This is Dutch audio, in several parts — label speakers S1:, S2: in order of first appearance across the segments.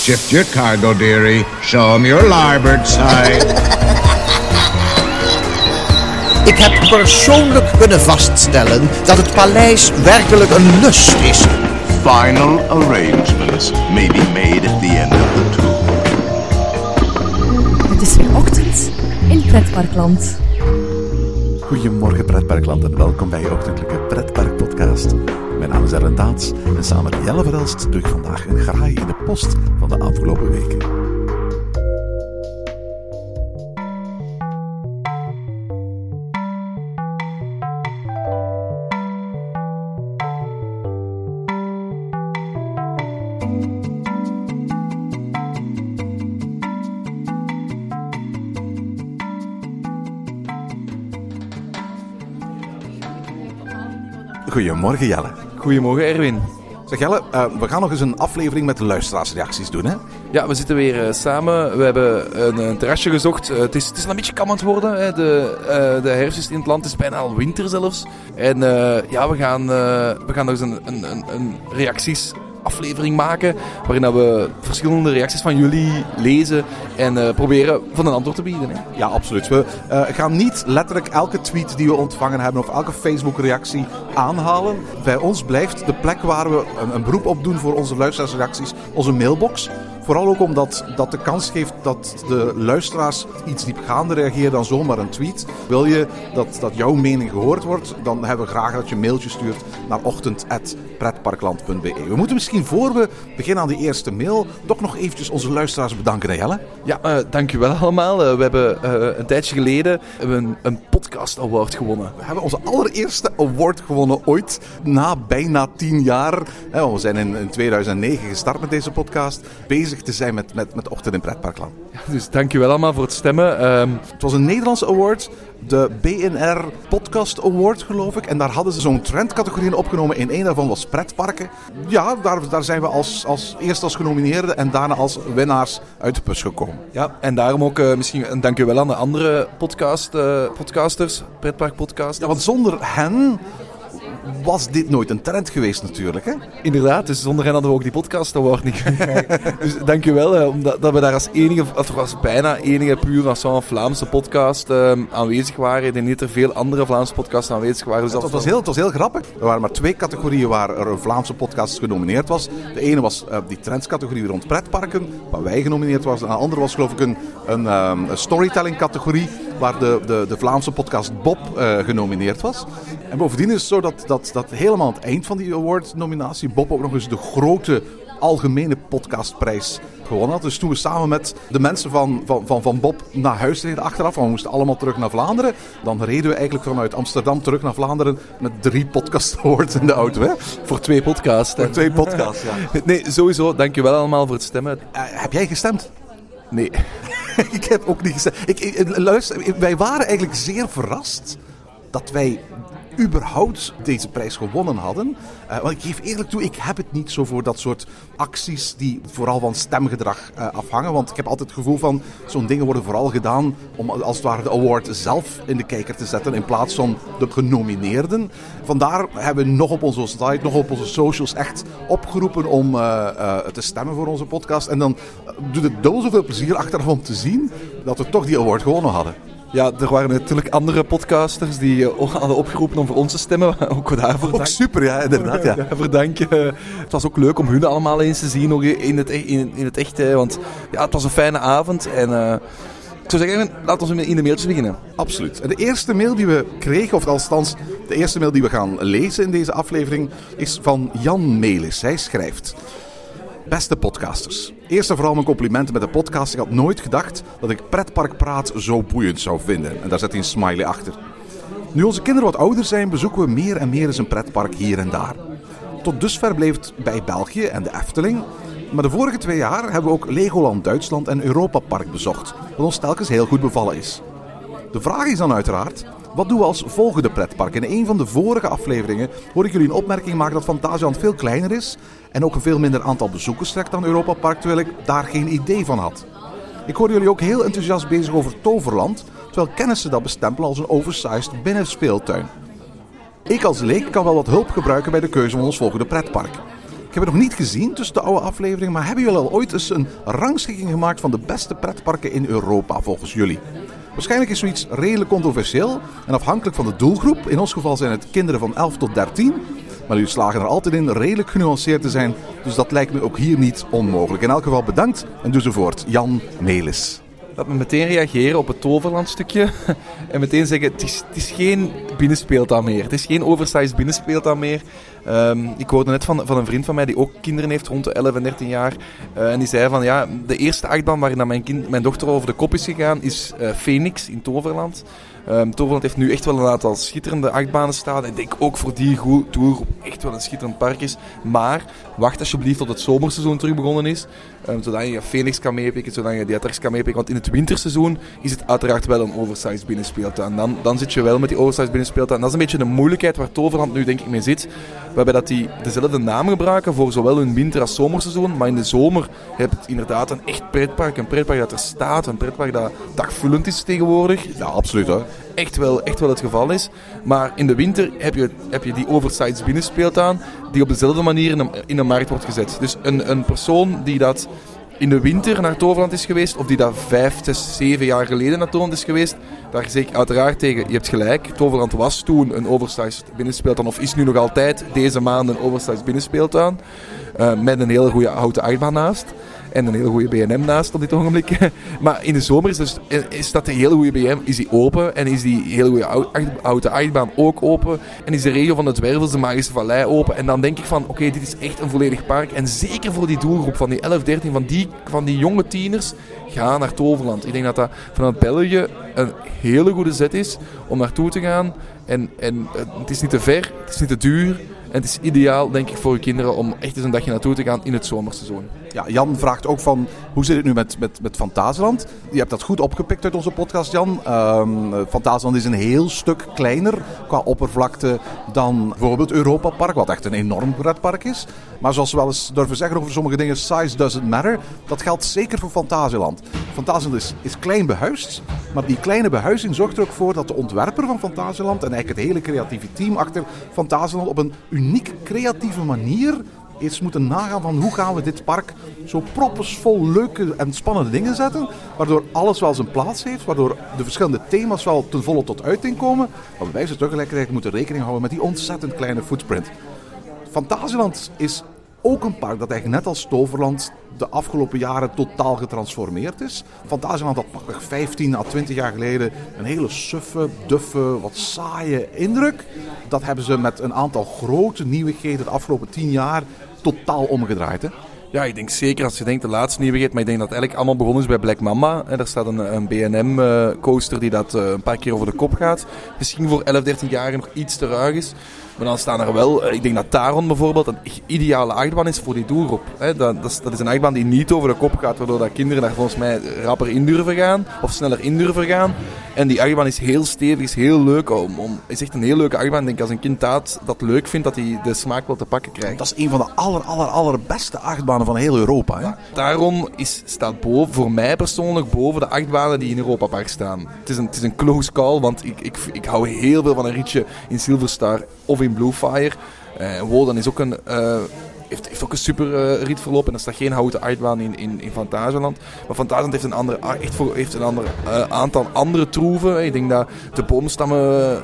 S1: Shift your cargo, dearie. Show 'em your larboard side.
S2: Ik heb persoonlijk kunnen vaststellen dat het paleis werkelijk een lust is.
S3: Final arrangements may be made at the end of the tour.
S4: Het is weer ochtend in Pretparkland.
S5: Goedemorgen pretparkland en welkom bij je ochtendelijke pretpark podcast. Mijn naam is Erwin Taats en samen met Jelle Verelst doe ik vandaag een graai in de post de afgelopen weken. Goedemorgen Jelle.
S6: Goedemorgen Erwin.
S5: Zeg eh, we gaan nog eens een aflevering met de luisteraarsreacties doen hè?
S6: Ja, we zitten weer eh, samen. We hebben een, terrasje gezocht. Eh, het, is, het is een beetje kam aan het worden. Hè. De, de herfst is in het land. Het is bijna al winter zelfs. En ja, we gaan, we gaan nog eens een, een, een, een reacties aflevering maken. Waarin we verschillende reacties van jullie lezen. En eh, proberen van een antwoord te bieden. Hè.
S5: Ja, absoluut. We eh, gaan niet letterlijk elke tweet die we ontvangen hebben of elke Facebook-reactie aanhalen. Bij ons blijft de plek waar we een, een beroep op doen voor onze luisteraarsreacties onze mailbox. Vooral ook omdat dat de kans geeft dat de luisteraars iets diepgaander reageren dan zomaar een tweet. Wil je dat, dat jouw mening gehoord wordt, dan hebben we graag dat je een mailtje stuurt naar ochtend.pretparkland.be. We moeten misschien voor we beginnen aan die eerste mail toch nog eventjes onze luisteraars bedanken, hè, Jelle?
S6: Ja, eh dankjewel allemaal. Eh, we hebben eh, een tijdje geleden een, een podcast award gewonnen.
S5: We hebben onze allereerste award gewonnen ooit, na bijna tien jaar. Hè, We zijn in, in 2009 gestart met deze podcast, bezig te zijn met, met, met Ochtend in Pretparkland.
S6: Dus dankjewel allemaal voor het stemmen. Ehm,
S5: Het was een Nederlandse award, de BNR Podcast Award geloof ik. En daar hadden ze zo'n trendcategorie in opgenomen. In één daarvan was pretparken. Ja, daar, daar zijn we als, als, eerst als genomineerden en daarna als winnaars uit de bus gekomen.
S6: ja, en daarom ook eh, misschien een dankjewel aan de andere podcast, eh, podcasters, pretparkpodcasters.
S5: Ja, want zonder hen was dit nooit een trend geweest natuurlijk. Hè?
S6: Inderdaad, dus zonder hen hadden we ook die podcast award niet Dus dankjewel eh, omdat dat we daar als enige, of als bijna enige puur Vlaamse podcast eh, aanwezig waren. Ik denk niet er veel andere Vlaamse podcasts aanwezig waren. Dus dat
S5: Het was, heel, het was heel grappig. Er waren maar twee categorieën waar er een Vlaamse podcast genomineerd was. De ene was eh, die trendscategorie rond pretparken, waar wij genomineerd was. En de andere was geloof ik een, een, een storytelling categorie, waar de, de, de Vlaamse podcast Bob eh, genomineerd was. En bovendien is het zo dat, dat, dat helemaal aan het eind van die award-nominatie Bob ook nog eens de grote algemene podcastprijs gewonnen had. Dus toen we samen met de mensen van, van, van, van Bob naar huis reden achteraf, want we moesten allemaal terug naar Vlaanderen, dan reden we eigenlijk vanuit Amsterdam terug naar Vlaanderen met drie podcast awards in de auto. Hè?
S6: voor twee podcasts. hè.
S5: Twee podcasts, ja.
S6: Nee, sowieso, dankjewel allemaal voor het stemmen.
S5: Eh, heb jij gestemd?
S6: Nee.
S5: ik heb ook niet. Ik, ik- luister, wij waren eigenlijk zeer verrast dat wij überhaupt deze prijs gewonnen hadden. Eh, want ik geef eerlijk toe, ik heb het niet zo voor dat soort acties die vooral van stemgedrag eh, afhangen. Want ik heb altijd het gevoel van, zo'n dingen worden vooral gedaan om als het ware de award zelf in de kijker te zetten in plaats van de genomineerden. Vandaar hebben we nog op onze site, nog op onze socials echt opgeroepen om eh, te stemmen voor onze podcast. En dan doet het dubbel zoveel plezier achteraf om te zien dat we toch die award gewonnen hadden.
S6: Ja, er waren natuurlijk andere podcasters die eh, hadden opgeroepen om voor ons te stemmen. Ook daarvoor
S5: Ook super, ja, inderdaad. Ja.
S6: Daarvoor dank je. Het was ook leuk om hun allemaal eens te zien in het, e- in, in het echt. hè, Want ja, het was een fijne avond. En eh, ik zou zeggen, laten we in de mailtjes beginnen.
S5: Absoluut. En de eerste mail die we kregen, of althans de eerste mail die we gaan lezen in deze aflevering, is van Jan Melis. Hij schrijft... Beste podcasters. Eerst en vooral mijn complimenten met de podcast. Ik had nooit gedacht dat ik pretparkpraat zo boeiend zou vinden. En daar zet hij een smiley achter. Nu onze kinderen wat ouder zijn, bezoeken we meer en meer eens een pretpark hier en daar. Tot dusver bleef het bij België en de Efteling. Maar de vorige twee jaar hebben we ook Legoland Duitsland en Europa Park bezocht. Wat ons telkens heel goed bevallen is. De vraag is dan uiteraard, wat doen we als volgende pretpark? In een van de vorige afleveringen hoor ik jullie een opmerking maken dat Fantasieland veel kleiner is en ook een veel minder aantal bezoekers trekt dan Europa Park, terwijl ik daar geen idee van had. Ik hoor jullie ook heel enthousiast bezig over Toverland, terwijl kennissen dat bestempelen als een oversized binnenspeeltuin. Ik als leek kan wel wat hulp gebruiken bij de keuze van ons volgende pretpark. Ik heb het nog niet gezien tussen de oude afleveringen, maar hebben jullie al ooit eens een rangschikking gemaakt van de beste pretparken in Europa volgens jullie? Waarschijnlijk is zoiets redelijk controversieel en afhankelijk van de doelgroep. In ons geval zijn het kinderen van 11 tot 13. Maar jullie slagen er altijd in redelijk genuanceerd te zijn. Dus dat lijkt me ook hier niet onmogelijk. In elk geval bedankt en doe zo voort. Jan Melis.
S6: Laat me meteen reageren op het Toverlandstukje. en meteen zeggen, het is, het is geen binnenspeeltuin meer. Het is geen oversized binnenspeeltuin meer. Ehm, ik hoorde net van, van een vriend van mij die ook kinderen heeft rond de 11 en 13 jaar. Eh, en die zei van, ja, de eerste achtbaan waarin mijn, kind, mijn dochter over de kop is gegaan, is eh, Phoenix in Toverland. Ehm, Toverland heeft nu echt wel een aantal schitterende achtbanen staan. Ik denk ook voor die doelgroep echt wel een schitterend park is. Maar wacht alsjeblieft tot het zomerseizoen terug begonnen is. Um, zodat je Phoenix kan meepikken, zodat je attracties kan meepikken. Want in het winterseizoen is het uiteraard wel een oversized binnenspeeltuin. Dan, dan zit je wel met die oversized binnenspeeltuin. Dat is een beetje de moeilijkheid waar Toverland nu denk ik mee zit. Waarbij dat die dezelfde naam gebruiken voor zowel hun winter- als zomerseizoen. Maar in de zomer heb je inderdaad een echt pretpark. Een pretpark dat er staat. Een pretpark dat dagvullend is tegenwoordig.
S5: Ja, absoluut hoor.
S6: Echt wel, echt wel het geval is. Maar in de winter heb je, heb je die oversized binnenspeeltuin die op dezelfde manier in de, markt wordt gezet. Dus een, een persoon die dat in de winter naar Toverland is geweest, of die dat vijf, zes, zeven jaar geleden naar Toverland is geweest, daar zeg ik uiteraard tegen, je hebt gelijk. Toverland was toen een oversized binnenspeeltuin, of is nu nog altijd deze maand een oversized binnenspeeltuin. Uh, met een hele goede houten achtbaan naast. En een hele goede BM naast op dit ogenblik. maar in de zomer is, dus, is dat de hele goede BM is die open. En is die hele goede oude achtbaan ook open. En is de regio van de Dwervels, de Magische Vallei open. En dan denk ik van, oké, dit is echt een volledig park. En zeker voor die doelgroep van die 11, 13, van die, van die jonge tieners, ga naar Toverland. Ik denk dat dat vanuit België een hele goede zet is om naartoe te gaan. En, en het is niet te ver, het is niet te duur. En het is ideaal, denk ik, voor je kinderen om echt eens een dagje naartoe te gaan in het zomerseizoen.
S5: Ja, Jan vraagt ook van, hoe zit het nu met, met, met Fantasieland? Je hebt dat goed opgepikt uit onze podcast, Jan. Um, is een heel stuk kleiner qua oppervlakte dan bijvoorbeeld Europa Park, wat echt een enorm pretpark is. Maar zoals we wel eens durven zeggen over sommige dingen, size doesn't matter. Dat geldt zeker voor Fantasieland. Fantasieland is, is klein behuisd, maar die kleine behuizing zorgt er ook voor dat de ontwerper van Fantasieland en eigenlijk het hele creatieve team achter Fantasieland op een uniek creatieve manier eens moeten nagaan van hoe gaan we dit park zo proppensvol leuke en spannende dingen zetten. Waardoor alles wel zijn plaats heeft. Waardoor de verschillende thema's wel ten volle tot uiting komen. Maar wij ze tegelijkertijd moeten rekening houden met die ontzettend kleine footprint. Fantasieland is ook een park dat eigenlijk net als Toverland de afgelopen jaren totaal getransformeerd is. Fantasieland had pakweg 15 à 20 jaar geleden een hele suffe, duffe, wat saaie indruk. Dat hebben ze met een aantal grote nieuwigheden de afgelopen 10 jaar totaal omgedraaid. Hè?
S6: Ja, ik denk zeker als je denkt de laatste nieuwigheid, maar ik denk dat het eigenlijk allemaal begonnen is bij Black Mamba. En daar staat een, een BNM-coaster die dat uh, een paar keer over de kop gaat. Misschien voor 11, 13 jaar nog iets te ruig is. Maar dan staan er wel, eh, ik denk dat Taron bijvoorbeeld een ideale achtbaan is voor die doelgroep. Dat, dat, is, dat is een achtbaan die niet over de kop gaat, waardoor dat kinderen daar volgens mij rapper in durven gaan. Of sneller in durven gaan. En die achtbaan is heel stevig, is heel leuk. Om, om, is echt een heel leuke achtbaan. Ik denk als een kind dat, dat leuk vindt, dat hij de smaak wel te pakken krijgt.
S5: Dat is een van de aller, aller, allerbeste achtbanen van heel Europa. Hè?
S6: Taron is, staat boven, voor mij persoonlijk boven de achtbanen die in Europa Park staan. Het is een, het is een close call, want ik, ik, ik hou heel veel van een ritje in Silverstar of in Bluefire. Uh, Wodan is ook een, uh, heeft, heeft ook een super uh, en er staat geen houten uitbaan in, in, in Fantasieland. Maar Fantasieland heeft een, andere, echt heeft een ander aantal andere troeven. Ik denk dat de boomstammen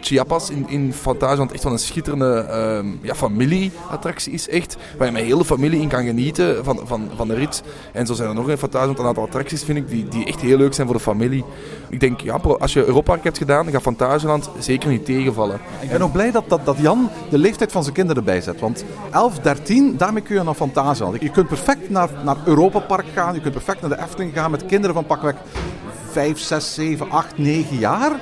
S6: Chiapas in, in Fantasieland echt wel een schitterende ja, familieattractie is. Echt, waar je met hele familie in kan genieten van, van, van de rit. En zo zijn er nog in Fantasieland een aantal attracties, vind ik, die, die echt heel leuk zijn voor de familie. Ik denk, ja, als je Europa hebt gedaan, dan gaat Fantasieland zeker niet tegenvallen.
S5: Ik ben ook blij dat, dat, dat Jan de leeftijd van zijn kinderen erbij zet. Want 11, 13, daarmee kun je naar Fantasieland. Je kunt perfect naar, naar Europa Park gaan. Je kunt perfect naar de Efteling gaan met kinderen van pakweg 5, 6, 7, 8, 9 jaar.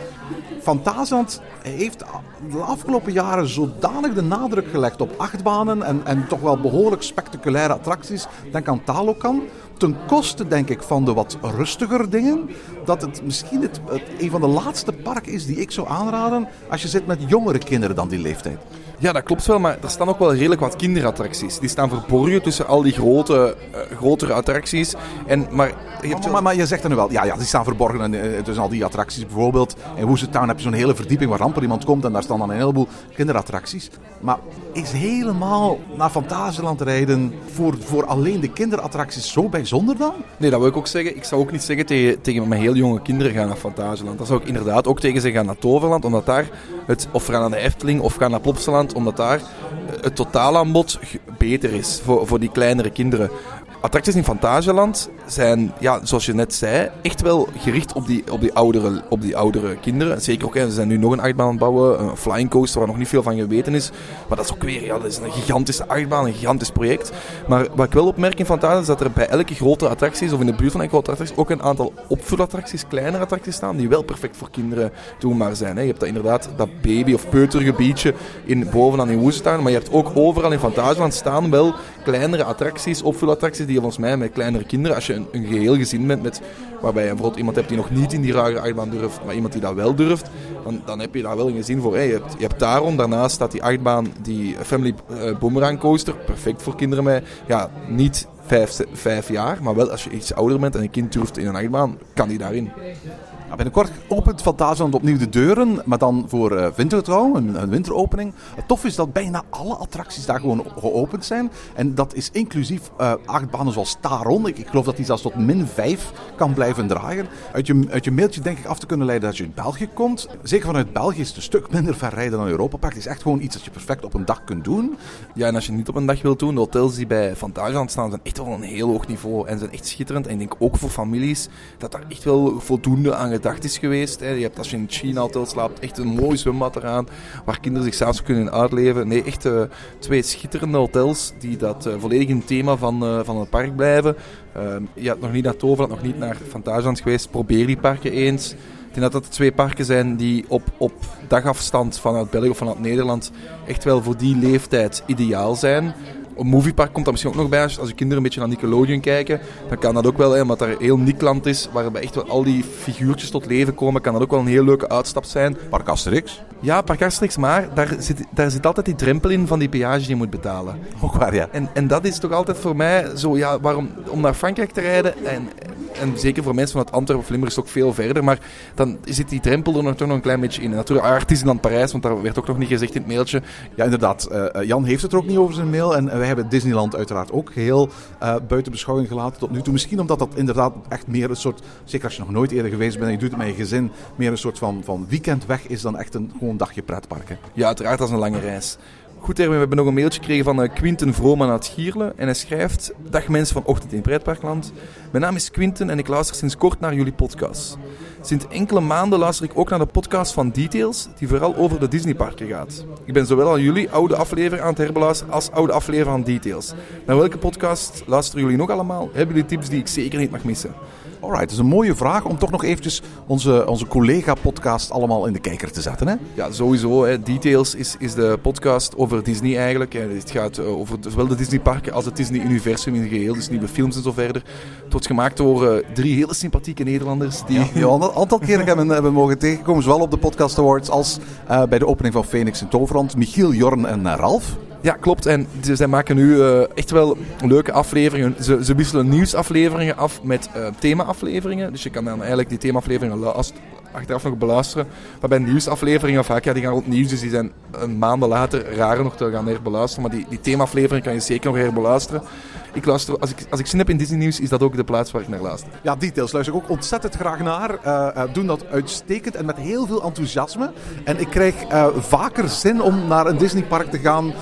S5: Fantasieland heeft de afgelopen jaren zodanig de nadruk gelegd op achtbanen en, en toch wel behoorlijk spectaculaire attracties. Denk aan Talokan. Ten koste, denk ik, van de wat rustiger dingen. Dat het misschien het, het, een van de laatste parken is die ik zou aanraden als je zit met jongere kinderen dan die leeftijd.
S6: Ja, dat klopt wel, maar er staan ook wel redelijk wat kinderattracties. Die staan verborgen tussen al die grote, eh, grotere attracties. En, maar je hebt
S5: Maar,
S6: wel-
S5: maar, maar je zegt nu wel, ja, ja die staan verborgen en, eh, tussen al die attracties. Bijvoorbeeld in Woestentown heb je zo'n hele verdieping waar amper iemand komt en daar staan dan een heleboel kinderattracties. Maar is helemaal naar Fantasieland rijden voor, voor alleen de kinderattracties zo bijzonder dan?
S6: Nee, dat wil ik ook zeggen. Ik zou ook niet zeggen tegen, tegen mijn heel jonge kinderen gaan naar Fantasieland. Dat zou ik inderdaad ook tegen ze gaan naar Toverland, omdat daar het, of gaan naar de Efteling of gaan naar Plopsaland, omdat daar het totaalaanbod beter is voor, voor die kleinere kinderen. Attracties in Fantasieland zijn, ja, zoals je net zei, echt wel gericht op die, op die, oudere, op die oudere kinderen. Zeker ook, hè, ze zijn nu nog een achtbaan aan het bouwen, een flying coaster waar nog niet veel van geweten is. Maar dat is ook weer, ja, dat is een gigantische achtbaan, een gigantisch project. Maar wat ik wel opmerk in Fantasieland is dat er bij elke grote attracties, of in de buurt van elke grote attracties, ook een aantal opvulattracties, kleinere attracties staan, die wel perfect voor kinderen doenbaar zijn. Hè. Je hebt dat inderdaad, dat baby- of peutergebiedje in, bovenaan in Woestentown, maar je hebt ook overal in Fantasieland staan wel kleinere attracties, opvulattracties, die volgens mij met kleinere kinderen, als je een, een geheel gezin bent met, waarbij je bijvoorbeeld iemand hebt die nog niet in die rare achtbaan durft, maar iemand die dat wel durft, dan, dan heb je daar wel een gezin voor. Je, hebt, je daarom, daarnaast staat die achtbaan, die Family eh, Boomerang Coaster, perfect voor kinderen met, ja, niet vijf, vijf jaar, maar wel als je iets ouder bent en een kind durft in een achtbaan, kan die daarin.
S5: Binnenkort opent Fantasieland opnieuw de deuren, maar dan voor eh wintertrouw, een, een winteropening. Het tof is dat bijna alle attracties daar gewoon geopend zijn. En dat is inclusief eh achtbanen zoals Taron. Ik, ik geloof dat die zelfs tot min 5 kan blijven draaien. Uit je, uit je mailtje denk ik af te kunnen leiden dat je uit België komt. Zeker vanuit België is het een stuk minder ver rijden dan Europa Park. Het is echt gewoon iets dat je perfect op een dag kunt doen.
S6: Ja, en als je niet op een dag wilt doen, de hotels die bij Fantasieland staan, zijn echt wel een heel hoog niveau en zijn echt schitterend. En ik denk ook voor families dat daar echt wel voldoende aan gedacht is geweest. Hè. Je hebt als je in China hotel slaapt, echt een mooi zwembad eraan, waar kinderen zich s'avonds kunnen uitleven. Nee, echt eh, twee schitterende hotels die dat eh, volledig in thema van, eh, van het park blijven. Ehm, je hebt nog niet naar Toverland, nog niet naar Fantasieland geweest. Probeer die parken eens. Ik denk dat dat de twee parken zijn die op, op dagafstand vanuit België of vanuit Nederland echt wel voor die leeftijd ideaal zijn. Een moviepark komt daar misschien ook nog bij. Als als je kinderen een beetje naar Nickelodeon kijken, dan kan dat ook wel, hè, omdat daar heel Nickland is, waarbij echt al die figuurtjes tot leven komen, kan dat ook wel een heel leuke uitstap zijn.
S5: Park Asterix.
S6: Ja, Park Asterix, maar daar zit, daar zit altijd die drempel in van die peage die je moet betalen.
S5: Ook waar, ja.
S6: En, en dat is toch altijd voor mij zo, ja, waarom, om naar Frankrijk te rijden, en, en zeker voor mensen vanuit Antwerpen of Limburg is het ook veel verder, maar dan zit die drempel er nog, toch nog een klein beetje in. En natuurlijk, ah, Artisanant Parijs, want daar werd ook nog niet gezegd in het mailtje.
S5: Ja, inderdaad. Eh, eh, Jan heeft het er ook niet over zijn mail. En eh, wij hebben Disneyland uiteraard ook geheel eh, buiten beschouwing gelaten tot nu toe. Misschien omdat dat inderdaad echt meer een soort, zeker als je nog nooit eerder geweest bent en je doet het met je gezin, meer een soort van, van weekend weg is dan echt een gewoon dagje pretpark.
S6: Ja, uiteraard, dat is een lange reis. Goed, Erwin, we hebben nog een mailtje gekregen van eh, Quinten Vrooman uit Gierle. En hij schrijft: Dag mensen van Ochtend in Pretparkland. Mijn naam is Quinten en ik luister sinds kort naar jullie podcast. Sinds enkele maanden luister ik ook naar de podcast van Details, die vooral over de Disneyparken gaat. Ik ben zowel aan jullie oude aflevering aan het herbeluisteren als oude aflevering van Details. Naar welke podcast luisteren jullie nog allemaal? Hebben jullie tips die ik zeker niet mag missen?
S5: Alright, dat is een mooie vraag om toch nog eventjes onze, onze collega-podcast allemaal in de kijker te zetten. Hè?
S6: Ja, sowieso. Hè. Details is, is de podcast over Disney eigenlijk. Het gaat eh, over zowel de Disneyparken als het Disney-universum in het geheel. Dus nieuwe films en zo verder. Het wordt gemaakt door eh, drie hele sympathieke Nederlanders. Die...
S5: Ja, een aantal keren hebben we hebben mogen tegenkomen, zowel op de Podcast Awards als eh, bij de opening van Phoenix in Toverland. Michiel, Jorn en eh, Ralf.
S6: Ja, klopt. En ze, zij maken nu eh, echt wel leuke afleveringen. Ze, ze wisselen nieuwsafleveringen af met eh thema-afleveringen. Dus je kan dan eigenlijk die thema-afleveringen achteraf nog beluisteren. Maar bij nieuwsafleveringen vaak, ja, die gaan rond nieuws, dus die zijn een maanden later raar nog te gaan herbeluisteren. Maar die, die thema-afleveringen kan je zeker nog herbeluisteren. Ik luister, als ik, als ik zin heb in Disney nieuws, is dat ook de plaats waar ik naar luister.
S5: Ja, details luister ik ook ontzettend graag naar. Eh, doen dat uitstekend en met heel veel enthousiasme. En ik krijg eh, vaker zin om naar een Disneypark te gaan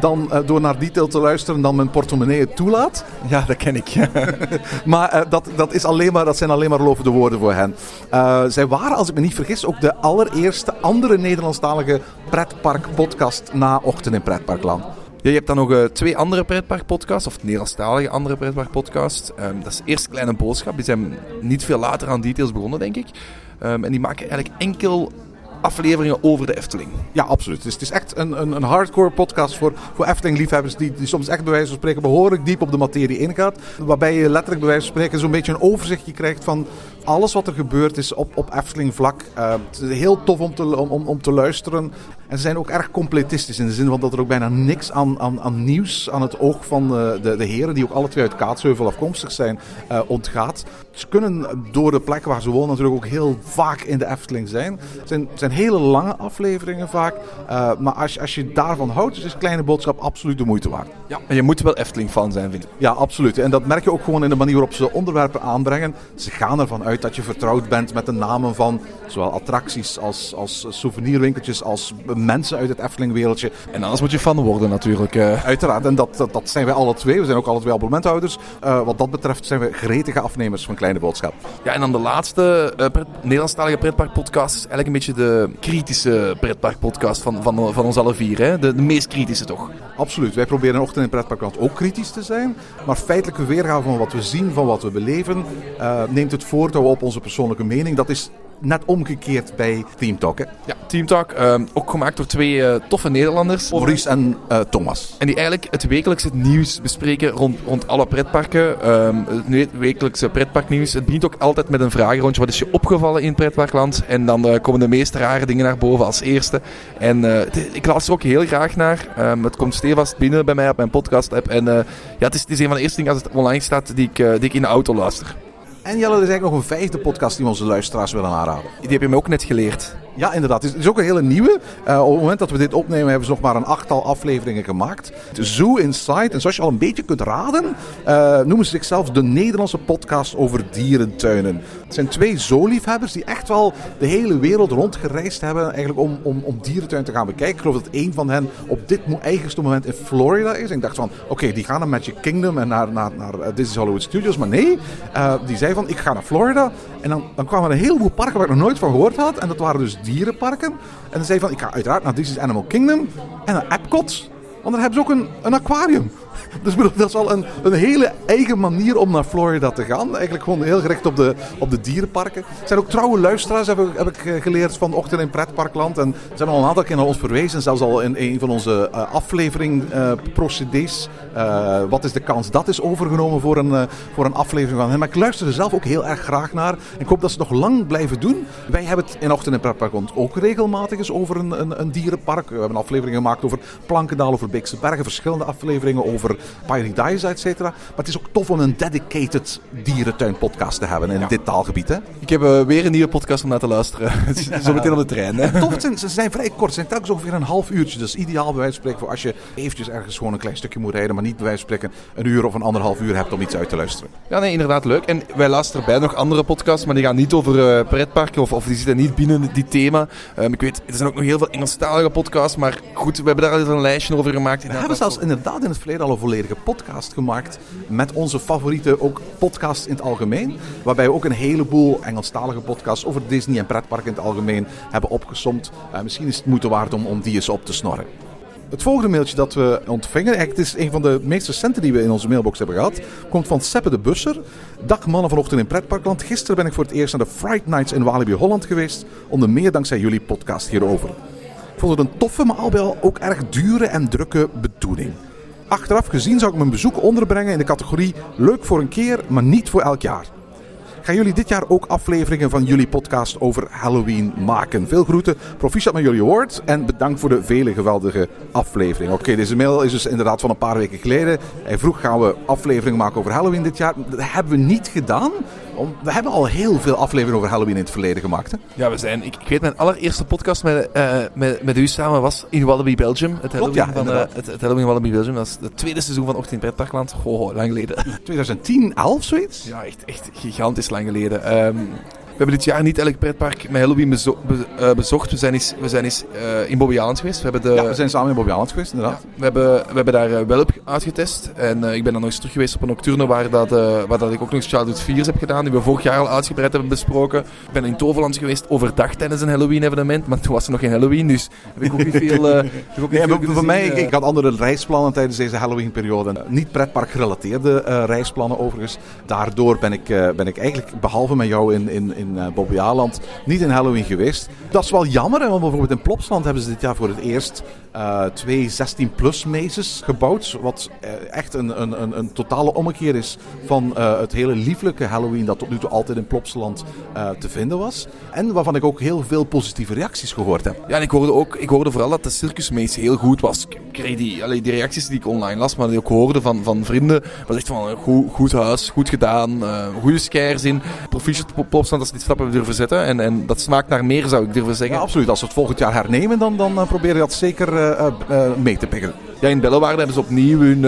S5: dan door naar detail te luisteren dan mijn portemonnee het toelaat.
S6: Ja, dat ken ik.
S5: Maar dat, dat, is alleen maar, dat zijn alleen maar lovende woorden voor hen. Zij waren, als ik me niet vergis, ook de allereerste andere Nederlandstalige pretpark-podcast na Ochtend in Pretparkland.
S6: Je hebt dan nog eh, twee andere pretparkpodcasts, of Nederlandstalige andere pretparkpodcasts. Ehm dat is eerst Kleine Boodschap. Die zijn niet veel later aan details begonnen, denk ik. Ehm, en die maken eigenlijk enkel afleveringen over de Efteling.
S5: Ja, absoluut. Dus het is echt een, een, een hardcore podcast voor, voor Efteling-liefhebbers die, die soms echt bij wijze van spreken behoorlijk diep op de materie ingaat. Waarbij je letterlijk bij wijze van spreken zo'n beetje een overzichtje krijgt van alles wat er gebeurd is op, op Efteling vlak. eh, het is heel tof om te, om, om, te luisteren. En ze zijn ook erg completistisch in de zin van dat er ook bijna niks aan, aan, aan nieuws aan het oog van de, de, de heren, die ook alle twee uit Kaatsheuvel afkomstig zijn, eh, ontgaat. Ze kunnen door de plek waar ze wonen natuurlijk ook heel vaak in de Efteling zijn. Het zijn, zijn hele lange afleveringen vaak. eh, maar als, je- als je daarvan houdt, is Kleine Boodschap absoluut de moeite waard.
S6: Ja, en je moet wel Efteling-fan zijn, vind ik.
S5: Ja, absoluut. En dat merk je ook gewoon in de manier waarop ze onderwerpen aanbrengen. Ze gaan ervan uit dat je vertrouwd bent met de namen van zowel attracties als, als souvenirwinkeltjes, als mensen uit het Efteling-wereldje.
S6: En anders moet je fan worden, natuurlijk. eh.
S5: Uiteraard, en dat, dat, dat zijn wij alle twee. We zijn ook alle twee abonnementhouders. Eh, wat dat betreft zijn we gretige afnemers van Kleine Boodschap.
S6: Ja, en dan de laatste eh, pret- Nederlandstalige pretparkpodcast is eigenlijk een beetje de kritische pretparkpodcast van, van, van ons alle vier. Hè? De, de meest kritische, toch?
S5: Absoluut. Wij proberen in Ochtend in Pretparkland ook kritisch te zijn. Maar feitelijke weergave van wat we zien, van wat we beleven, eh, neemt het op onze persoonlijke mening. Dat is net omgekeerd bij Team Talk. Hè?
S6: Ja, Team Talk, ehm, ook gemaakt door twee eh, toffe Nederlanders.
S5: Maurice en eh, Thomas.
S6: En die eigenlijk het wekelijkse nieuws bespreken rond, rond alle pretparken. Ehm, het wekelijkse pretparknieuws. Het begint ook altijd met een vragenrondje. Wat is je opgevallen in pretparkland? En dan eh, komen de meest rare dingen naar boven als eerste. En ik luister er ook heel graag naar. Ehm, het komt stevast binnen bij mij op mijn podcast-app. En eh, ja, het is, het is een van de eerste dingen als het online staat die ik, die ik in de auto luister.
S5: En Jelle, er is eigenlijk nog een vijfde podcast die we onze luisteraars willen aanraden.
S6: Die heb je me ook net geleerd.
S5: Ja, inderdaad. Het is ook een hele nieuwe. Eh, op het moment dat we dit opnemen hebben ze nog maar een achttal afleveringen gemaakt. Zoo Inside. En zoals je al een beetje kunt raden, eh, noemen ze zichzelf de Nederlandse podcast over dierentuinen. Het zijn twee zooliefhebbers die echt wel de hele wereld rondgereisd hebben eigenlijk om, om, om dierentuin te gaan bekijken. Ik geloof dat één van hen op dit eigenste moment in Florida is. En ik dacht van, oké, die gaan naar Magic Kingdom en naar, naar, naar eh, Disney's Hollywood Studios. Maar nee, eh, die zei van, ik ga naar Florida. En dan, dan kwamen er een heleboel parken waar ik nog nooit van gehoord had. En dat waren dus dierenparken. En dan zei van, ik ga uiteraard naar Disney's Animal Kingdom en naar Epcot. Want daar hebben ze ook een, een aquarium. Dus dat is al een, een hele eigen manier om naar Florida te gaan. Eigenlijk gewoon heel gericht op de, op de dierenparken. Er zijn ook trouwe luisteraars, heb ik, heb ik eh, geleerd, van Ochtend in Pretparkland. En ze hebben al een aantal keer naar ons verwezen. Zelfs al in een van onze eh, aflevering eh, wat is de kans dat is overgenomen voor een, voor een aflevering van hen. Maar ik luister er zelf ook heel erg graag naar. Ik hoop dat ze het nog lang blijven doen. Wij hebben het in Ochtend in Pretparkland ook regelmatig eens over een, een, een dierenpark. We hebben afleveringen gemaakt over Plankendaal, over Beekse Bergen. Verschillende afleveringen over Paradise, et cetera. Maar het is ook tof om een dedicated dierentuin-podcast te hebben in dit taalgebied. Hè?
S6: Ik heb eh, weer een nieuwe podcast om naar te luisteren. Zo meteen op de trein. Hè?
S5: Tof, zijn, ze zijn vrij kort. Ze zijn telkens ongeveer een half uurtje. Is ideaal bij wijze van spreken voor als je eventjes ergens gewoon een klein stukje moet rijden. Maar niet bij wijze van spreken een uur of een anderhalf uur hebt om iets uit te luisteren.
S6: Ja, nee, inderdaad leuk. En wij luisteren bij nog andere podcasts, maar die gaan niet over eh, pretparken of, of die zitten niet binnen die thema. Ehm, ik weet, er zijn ook nog heel veel Engelstalige podcasts, maar goed, we hebben daar al een lijstje over gemaakt.
S5: We hebben zelfs inderdaad in het verleden al volledige podcast gemaakt. Met onze favoriete ook podcasts in het algemeen. Waarbij we ook een heleboel Engelstalige podcasts over Disney en pretparken in het algemeen hebben opgesomd. Eh, misschien is het moeite waard om, om die eens op te snorren. Het volgende mailtje dat we ontvingen, het is een van de meest recente die we in onze mailbox hebben gehad, komt van Seppe de Busser. Dag mannen vanochtend in Pretparkland. Gisteren ben ik voor het eerst naar de Fright Nights in Walibi Holland geweest. Onder meer dankzij jullie podcast hierover. Ik vond het een toffe, maar al al ook erg dure en drukke bedoeling. Achteraf gezien zou ik mijn bezoek onderbrengen in de categorie leuk voor een keer, maar niet voor elk jaar. Gaan jullie dit jaar ook afleveringen van jullie podcast over Halloween maken? Veel groeten, proficiat met jullie award en bedankt voor de vele geweldige afleveringen. Oké, deze mail is dus inderdaad van een paar weken geleden. Hij vroeg, gaan we afleveringen maken over Halloween dit jaar? Dat hebben we niet gedaan. Om- We hebben al heel veel afleveringen over Halloween in het verleden gemaakt. Hè?
S6: Ja, we zijn, ik, ik weet, mijn allereerste podcast met, eh, met, met u samen was in Wallaby Belgium. Het Halloween,
S5: ja,
S6: van, eh, het, het Halloween Wallaby Belgium. Dat is het tweede seizoen van Ochtend in Pretparkland. Goh, lang geleden.
S5: 2010, 11 zoiets?
S6: Ja, echt, echt gigantisch lang geleden. Ehm, hebben dit jaar niet elk pretpark met Halloween bezo- be- eh, bezocht. We zijn eens, we zijn eens eh, in Bobby geweest. We hebben de,
S5: Ja, we zijn samen in Bobby geweest, inderdaad.
S6: we hebben, we hebben daar eh, Welp uitgetest. En ik ben dan nog eens terug geweest op een nocturne waar, dat, waar dat ik ook nog eens Childhood Fears heb gedaan. Die we vorig jaar al uitgebreid hebben besproken. Ik ben in Toverland geweest overdag tijdens een Halloween evenement. Maar toen was er nog geen Halloween, dus heb ik ook niet veel, ik ook niet
S5: Nee,
S6: veel
S5: voor mij, ik, ik had andere reisplannen tijdens deze Halloween-periode. Niet pretpark gerelateerde eh, reisplannen overigens. Daardoor ben ik, ben ik eigenlijk, behalve met jou in, in, in in eh, Bobby Aland niet in Halloween geweest. Dat is wel jammer, want bijvoorbeeld in Plopsland hebben ze dit jaar voor het eerst eh, twee 16-plus mazes gebouwd. Wat eh, echt een, een, een, een totale ommekeer is van het hele lieflijke Halloween dat tot nu toe altijd in Plopsland te vinden was. En waarvan ik ook heel veel positieve reacties gehoord heb.
S6: Ja, en ik hoorde ook, ik hoorde vooral dat de circusmees heel goed was. Ik kreeg die, die reacties die ik online las, maar die ik ook hoorde van, van vrienden, was echt van goed, goed huis, goed gedaan, goede scares in. Proficiat op Plopsland dat die stap hebben durven zetten. En, en dat smaakt naar meer, zou ik durven zeggen.
S5: Ja, absoluut. Als we het volgend jaar hernemen, dan, dan eh, proberen we dat zeker eh, eh, mee te pikken.
S6: Ja, in Bellewaarde hebben ze opnieuw hun,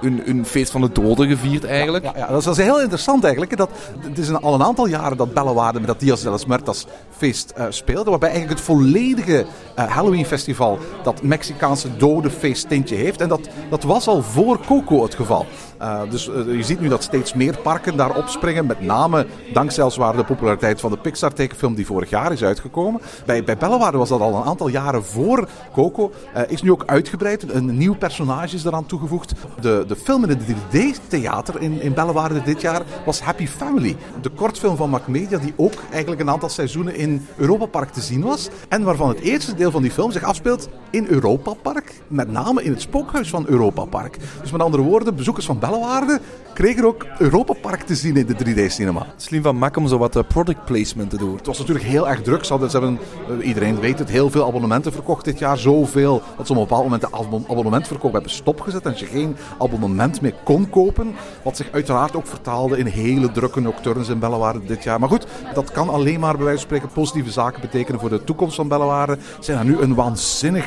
S6: hun, hun feest van de doden gevierd eigenlijk.
S5: Ja, ja, dat, is, dat is heel interessant eigenlijk. Dat, het is een, al een aantal jaren dat Bellewaarde met dat Dias de las Muertas feest eh, speelde. Waarbij eigenlijk het volledige Halloween festival dat Mexicaanse dodenfeest tintje heeft. En dat, dat was al voor Coco het geval. Eh, dus eh, je ziet nu dat steeds meer parken daar opspringen. Met name dankzij waar de populariteit van de Pixar tekenfilm die vorig jaar is uitgekomen. Bij, bij Bellewaarde was dat al een aantal jaren voor Coco. Eh, is nu ook uitgebreid. Een nieuw personage is eraan toegevoegd. De, de film in het 3D-theater in, in Bellewaarde dit jaar was Happy Family. De kortfilm van Macmedia die ook eigenlijk een aantal seizoenen in Europa Park te zien was. En waarvan het eerste deel van die film zich afspeelt in Europa Park. Met name in het spookhuis van Europa Park. Dus met andere woorden, bezoekers van Bellewaarde kregen ook Europa Park te zien in de 3D-cinema.
S6: Slim van Mac om zo wat eh, product placement te doen.
S5: Het was natuurlijk heel erg druk. Ze hebben, eh, iedereen weet het, heel veel abonnementen verkocht dit jaar. Zoveel dat ze op een bepaald moment de abon- abonnementverkoop hebben stopgezet. En je geen abonnement meer kon kopen. Wat zich uiteraard ook vertaalde in hele drukke nocturnes in Bellewaarde dit jaar. Maar goed, dat kan alleen maar bij wijze van spreken positieve zaken betekenen voor de toekomst van Bellewaarde. Ze zijn daar nu een waanzinnig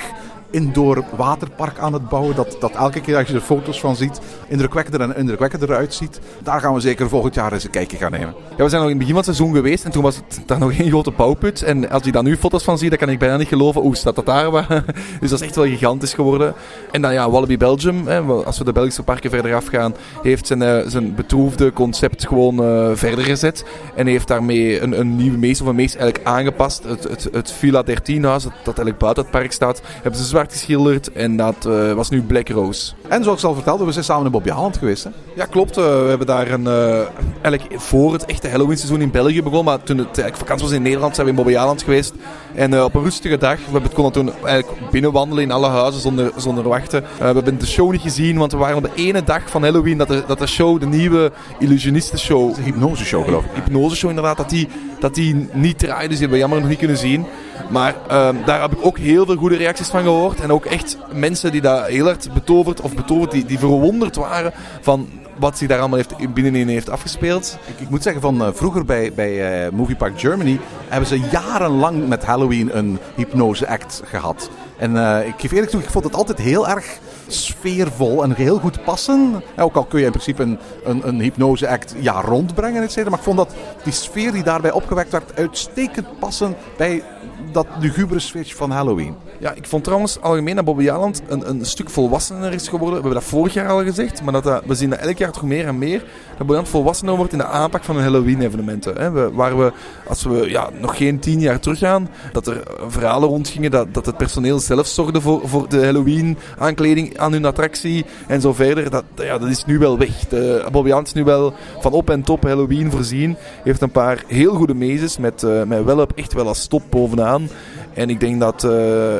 S5: indoor waterpark aan het bouwen. Dat, dat elke keer als je er foto's van ziet, indrukwekkender en indrukwekkender uitziet. Daar gaan we zeker volgend jaar eens een kijkje gaan nemen.
S6: Ja, we zijn nog in het begin van het seizoen geweest en toen was het daar nog geen grote bouwput. En als ik daar nu foto's van zie, dan kan ik bijna niet geloven, hoe staat dat daar? dus dat is echt wel gigantisch geworden. En dan ja, Wallaby Belgium, hè, als we de Belgische parken verder afgaan, heeft zijn, eh, zijn betroefde concept gewoon eh, verder gezet. En heeft daarmee een, een nieuwe meest of een meest eigenlijk aangepast. Het, het, het Villa 13 huis, dat, dat eigenlijk buiten het park staat, hebben ze zwart geschilderd en dat eh, was nu Black Rose.
S5: En zoals ik al vertelde, we zijn samen in Bobby Haaland geweest. Hè?
S6: Ja, klopt. Eh, we hebben daar een, eh, eigenlijk voor het echte Halloween seizoen in België begonnen. Maar toen het vakantie was in Nederland, zijn we in Bobby Aland geweest. En op een rustige dag, we hebben het konden toen eigenlijk binnenwandelen in alle huizen zonder, zonder wachten. We hebben de show niet gezien, want we waren op de ene dag van Halloween dat de, dat de show, de nieuwe Illusionisten-show,
S5: De hypnoseshow geloof ik.
S6: hypnoseshow inderdaad, dat die, dat die niet draaide. Dus die hebben we jammer nog niet kunnen zien. Maar ehm, daar heb ik ook heel veel goede reacties van gehoord. En ook echt mensen die daar heel hard betoverd, of betoverd, die, die verwonderd waren van wat zich daar allemaal heeft, binnenin heeft afgespeeld.
S5: Ik, moet zeggen, van eh, vroeger bij, bij eh, Movie Park Germany hebben ze jarenlang met Halloween een hypnose-act gehad. En eh, ik geef eerlijk toe, ik vond het altijd heel erg sfeervol en heel goed passen. En ook al kun je in principe een, een, een hypnose-act jaar rondbrengen, et cetera. Maar ik vond dat die sfeer die daarbij opgewekt werd uitstekend passen bij dat lugubere sfeertje van Halloween.
S6: Ja, ik vond trouwens algemeen dat Bobby Aland een, een stuk volwassener is geworden. We hebben dat vorig jaar al gezegd, maar dat, dat- we zien dat elk jaar toch meer en meer. Dat Bobby volwassener wordt in de aanpak van Halloween-evenementen. Waar we, als we ja, nog geen tien jaar teruggaan, dat er verhalen rondgingen dat, dat het personeel zelf zorgde voor, voor de Halloween-aankleding aan hun attractie en zo verder. Dat, ja, dat is nu wel weg. De, Bobby is nu wel van op en top Halloween voorzien. Heeft een paar heel goede mazes met, eh met Welp echt wel als top bovenaan. En ik denk dat eh,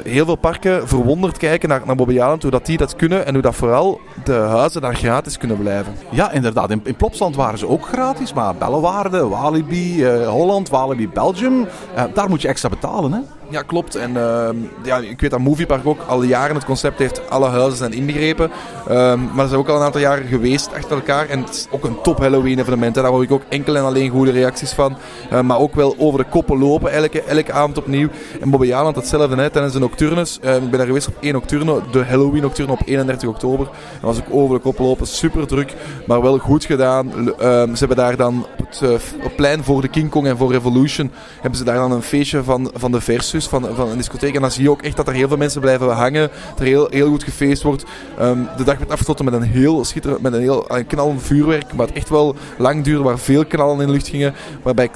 S6: heel veel parken verwonderd kijken naar, naar hoe dat die dat kunnen en hoe dat vooral de huizen daar gratis kunnen blijven.
S5: Ja, inderdaad. In, in Plopsland waren ze ook gratis. Maar Bellewaarde, Walibi, eh, Holland, Walibi, Belgium. eh, daar moet je extra betalen, hè?
S6: Ja, klopt. En ehm, ja, ik weet dat Moviepark ook al jaren het concept heeft, alle huizen zijn inbegrepen. Ehm, maar ze zijn ook al een aantal jaren geweest achter elkaar. En het is ook een top Halloween evenement. hè. Daar hoor ik ook enkel en alleen goede reacties van. Eh, maar ook wel over de koppen lopen, elke, elke avond opnieuw. En Bobby Aland hetzelfde hè, tijdens de Nocturnes. Eh, ik ben daar geweest op 1 Nocturne, de Halloween Nocturne op 31 oktober. En was ik over de koppen lopen, super druk, maar wel goed gedaan. Ehm, ze hebben daar dan op het, eh, op plein voor de King Kong en voor Revolution, hebben ze daar dan een feestje van, van de Versus, van, van een discotheek. En dan zie je ook echt dat er heel veel mensen blijven hangen, dat er heel, heel goed gefeest wordt. Ehm, de dag werd afgesloten met een heel schitterend, met een heel een knallend vuurwerk, maar echt wel lang duurde, waar veel knallen in de lucht gingen. Waarbij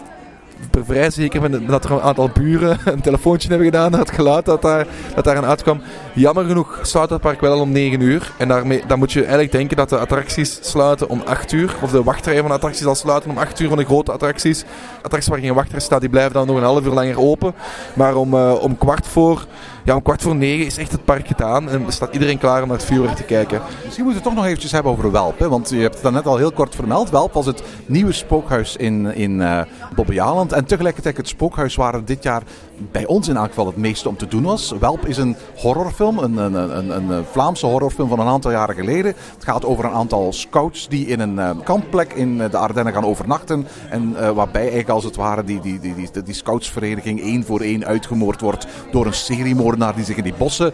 S6: ben vrij zeker ben dat er een aantal buren een telefoontje hebben gedaan naar het geluid dat daar, dat daar aan uitkwam. Jammer genoeg sluit het park wel om 9 uur. En daarmee, dan moet je eigenlijk denken dat de attracties sluiten om 8 uur. Of de wachtrij van de attracties al sluiten om 8 uur van de grote attracties. Attracties waar geen wachtrij staat, die blijven dan nog een half uur langer open. Maar om, eh, om kwart voor... Ja, om kwart voor negen is echt het park gedaan en staat iedereen klaar om naar het vuurwerk te kijken.
S5: Misschien moeten we het toch nog eventjes hebben over Welp. Hè? Want je hebt het daarnet al heel kort vermeld. Welp was het nieuwe spookhuis in, in uh. En tegelijkertijd het spookhuis waar dit jaar bij ons in elk geval het meeste om te doen was. Welp is een horrorfilm, een, een, een, een Vlaamse horrorfilm van een aantal jaren geleden. Het gaat over een aantal scouts die in een uh, kampplek in de Ardennen gaan overnachten. En uh, waarbij eigenlijk als het ware die, die, die, die, die scoutsvereniging één voor één uitgemoord wordt door een seriemoordenaar die zich in die bossen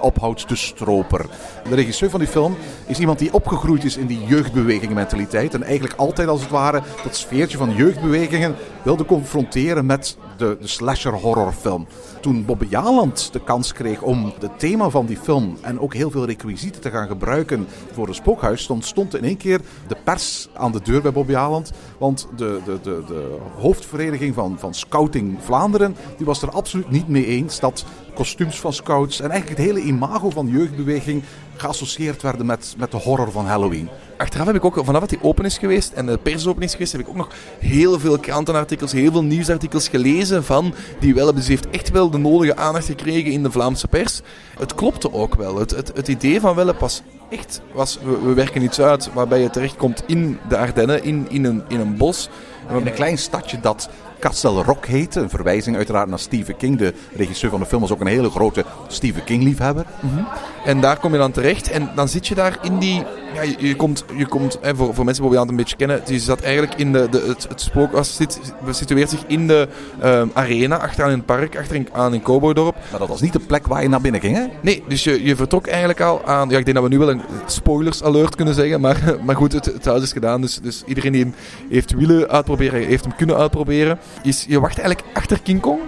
S5: ophoudt, de stroper. De regisseur van die film is iemand die opgegroeid is in die jeugdbeweging mentaliteit. En eigenlijk altijd als het ware dat sfeertje van jeugdbewegingen wilde confronteren met de, de slasher horrorfilm. Toen Bobbe Jaland de kans kreeg om het thema van die film en ook heel veel requisieten te gaan gebruiken voor het spookhuis, dan stond in één keer de pers aan de deur bij Bobbe Jaland. Want de, de, de, de hoofdvereniging van, van Scouting Vlaanderen die was er absoluut niet mee eens dat kostuums van scouts en eigenlijk het hele imago van de jeugdbeweging geassocieerd werden met, met de horror van Halloween.
S6: Achteraf heb ik ook, vanaf dat die open is geweest en de persopening is geweest, heb ik ook nog heel veel krantenartikels, heel veel nieuwsartikels gelezen van die wel. Dus heeft echt wel de nodige aandacht gekregen in de Vlaamse pers. Het klopte ook wel. Het, het, het idee van Welle pas echt was, we, we, werken iets uit waarbij je terechtkomt in de Ardennen, in, in, een, in een bos.
S5: In een klein stadje dat Castle Rock heette. Een verwijzing uiteraard naar Stephen King. De regisseur van de film was ook een hele grote Stephen King liefhebber.
S6: Mm -hmm. En daar kom je dan terecht en dan zit je daar in die... Ja, je, je komt, je komt hè, voor, voor mensen die het een beetje kennen, die zat eigenlijk in de, de, het, het spookhuis zit, situeert zich in de um, arena, achteraan in het park, achteraan in Cowboydorp.
S5: Maar dat was niet de plek waar je naar binnen ging, hè?
S6: Nee, dus je, je vertrok eigenlijk al aan... Ja, ik denk dat we nu wel een spoilers alert kunnen zeggen, maar, maar goed, het, het huis is gedaan. Dus, dus iedereen die hem heeft willen uitproberen, heeft hem kunnen uitproberen. Is, je wacht eigenlijk achter King Kong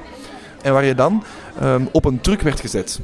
S6: en waar je dan um, op een truck werd gezet.